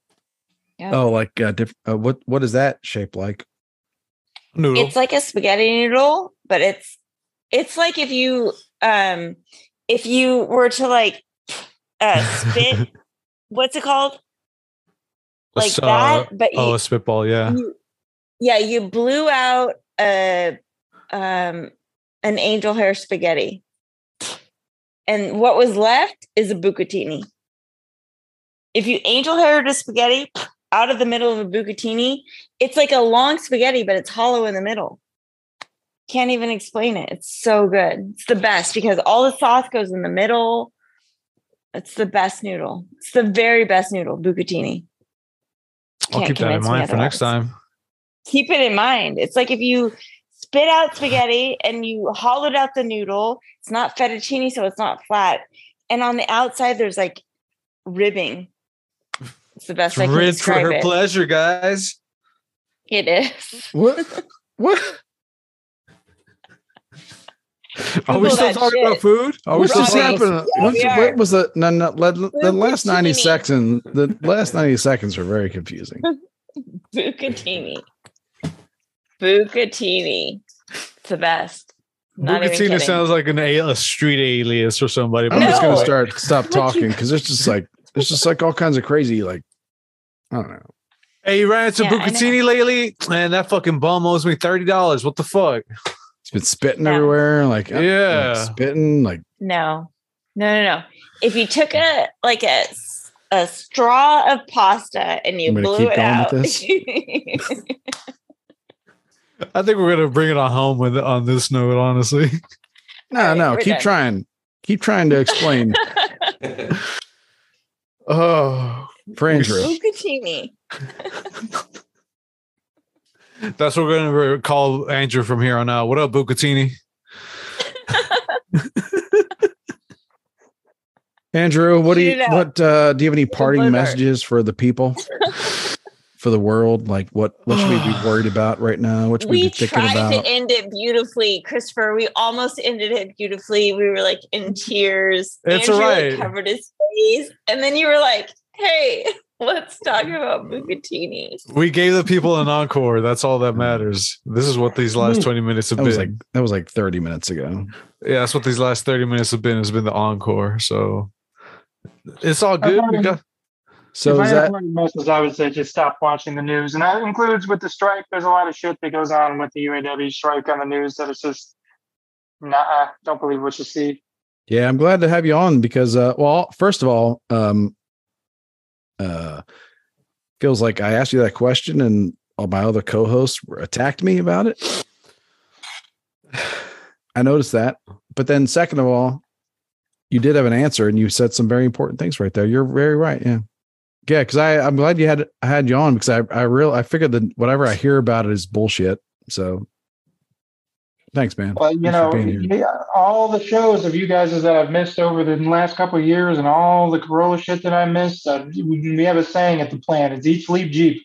Yeah. Oh, like uh, diff- uh, what what is that shape like? Noodle. It's like a spaghetti noodle, but it's it's like if you um if you were to like uh spit what's it called? Like uh, that, but you, oh, a spitball. Yeah. you yeah, you blew out a um an angel hair spaghetti. And what was left is a bucatini. If you angel hair a spaghetti out of the middle of a bucatini, it's like a long spaghetti, but it's hollow in the middle. Can't even explain it. It's so good. It's the best because all the sauce goes in the middle. It's the best noodle. It's the very best noodle, bucatini. I'll keep that in mind for next time. keep it in mind. It's like if you spit out spaghetti and you hollowed out the noodle, it's not fettuccine, so it's not flat. And on the outside, there's like ribbing. It's the best I can Rich for her it. pleasure, guys. It is. What? what? Are we still that talking about food? Are we What's still just Robbie. Yeah, what was the no, no, the, the last ninety seconds? The last ninety seconds are very confusing. Bucatini. Bucatini. It's the best. Not Bucatini sounds like an a, a street alias or somebody. But I'm but just gonna start stop talking because there's just like there's just like all kinds of crazy like I don't know. Hey, you ran into Yeah, Bucatini lately? Man, that fucking bum owes me thirty dollars. What the fuck? It's been spitting Yeah. everywhere, like like, Yeah. spitting like No, no, no, no. If you took a like a a straw of pasta and you blew keep it going out, with this. I think we're gonna bring it on home with on this note. Honestly, no All right, no keep done. trying keep trying to explain. oh, for Andrew, Bucatini. that's what we're gonna call Andrew from here on out. What up, Bucatini? Andrew, what do Shoot you what uh do you have any parting messages for the people? For the world, like what what should we be worried about right now? What should we, We be thinking tried to end it beautifully, Christopher. We almost ended it beautifully. We were like in tears. It's Andrew, all like, right. covered his face, and then you were like, "Hey, let's talk about Bucatini." We gave the people an encore. That's all that matters. This is what these last Mm. twenty minutes have That been. was like that was like 30 minutes ago. yeah, that's what these last thirty minutes have been. Has been the encore. So it's all good. We got So if is had that one message, I would say just stop watching the news, and that includes with the strike. There's a lot of shit that goes on with the UAW strike on the news that it's just, nah, don't believe what you see. Yeah, I'm glad to have you on because uh well, first of all, um uh feels like I asked you that question and all my other co-hosts attacked me about it. I noticed that. But then second of all, you did have an answer and you said some very important things right there. You're very right. Yeah. Yeah, because I I'm glad you had I had you on because I I real I figured that whatever I hear about it is bullshit. So thanks, man. But you Thanks know, being here. yeah, all the shows of you guys that I've missed over the last couple of years, and all the Carolla shit that I missed. Uh, we we have a saying at the plant: "It's eat, sleep, Jeep."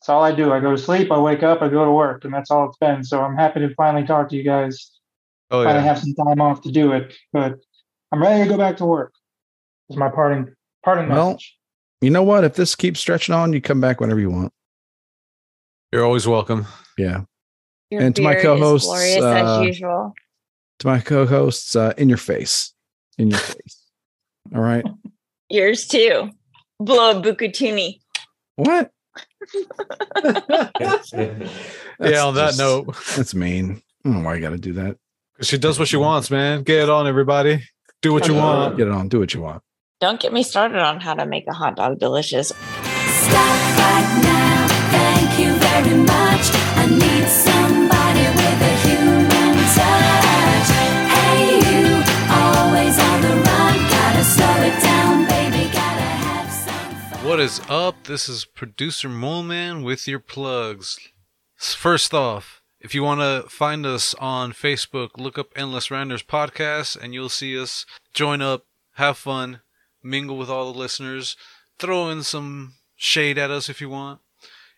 That's all I do. I go to sleep, I wake up, I go to work, and that's all it's been. So I'm happy to finally talk to you guys. oh Finally yeah. have some time off to do it, but I'm ready to go back to work. Is my parting Pardon Well, message. You know what? If this keeps stretching on, you come back whenever you want. You're always welcome. Yeah. Your And to my co-hosts, glorious uh, as usual. To my co-hosts, uh, in your face, in your face. All right. Yours too. Blow a bucatini. What? yeah, on that just- note, That's mean. I don't know why you got to do that. she does what she wants, man. Get it on, everybody. Do what you want. Get it on. Do what you want. Don't get me started on how to make a hot dog delicious. Stop right now. What is up? This is producer Moleman with your plugs. First off, if you want to find us on Facebook, look up Endless Randers Podcast and you'll see us. Join up, have fun, mingle with all the listeners, throw in some shade at us if you want.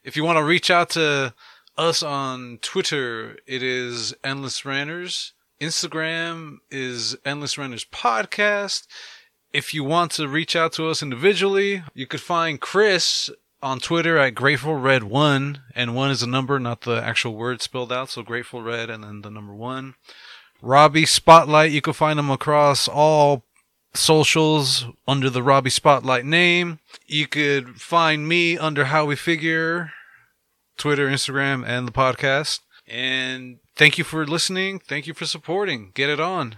If you want to reach out to us on Twitter, it is Endless Ranners. Instagram is Endless Ranners Podcast. If you want to reach out to us individually, you could find Chris on Twitter at Grateful Red One, and one is a number, not the actual word spelled out. So Grateful Red, and then the number one. Robbie Spotlight, you can find him across all socials under the Robbie Spotlight name. You could find me under How We Figure, Twitter, Instagram, and the podcast. And thank you for listening. Thank you for supporting. Get it on.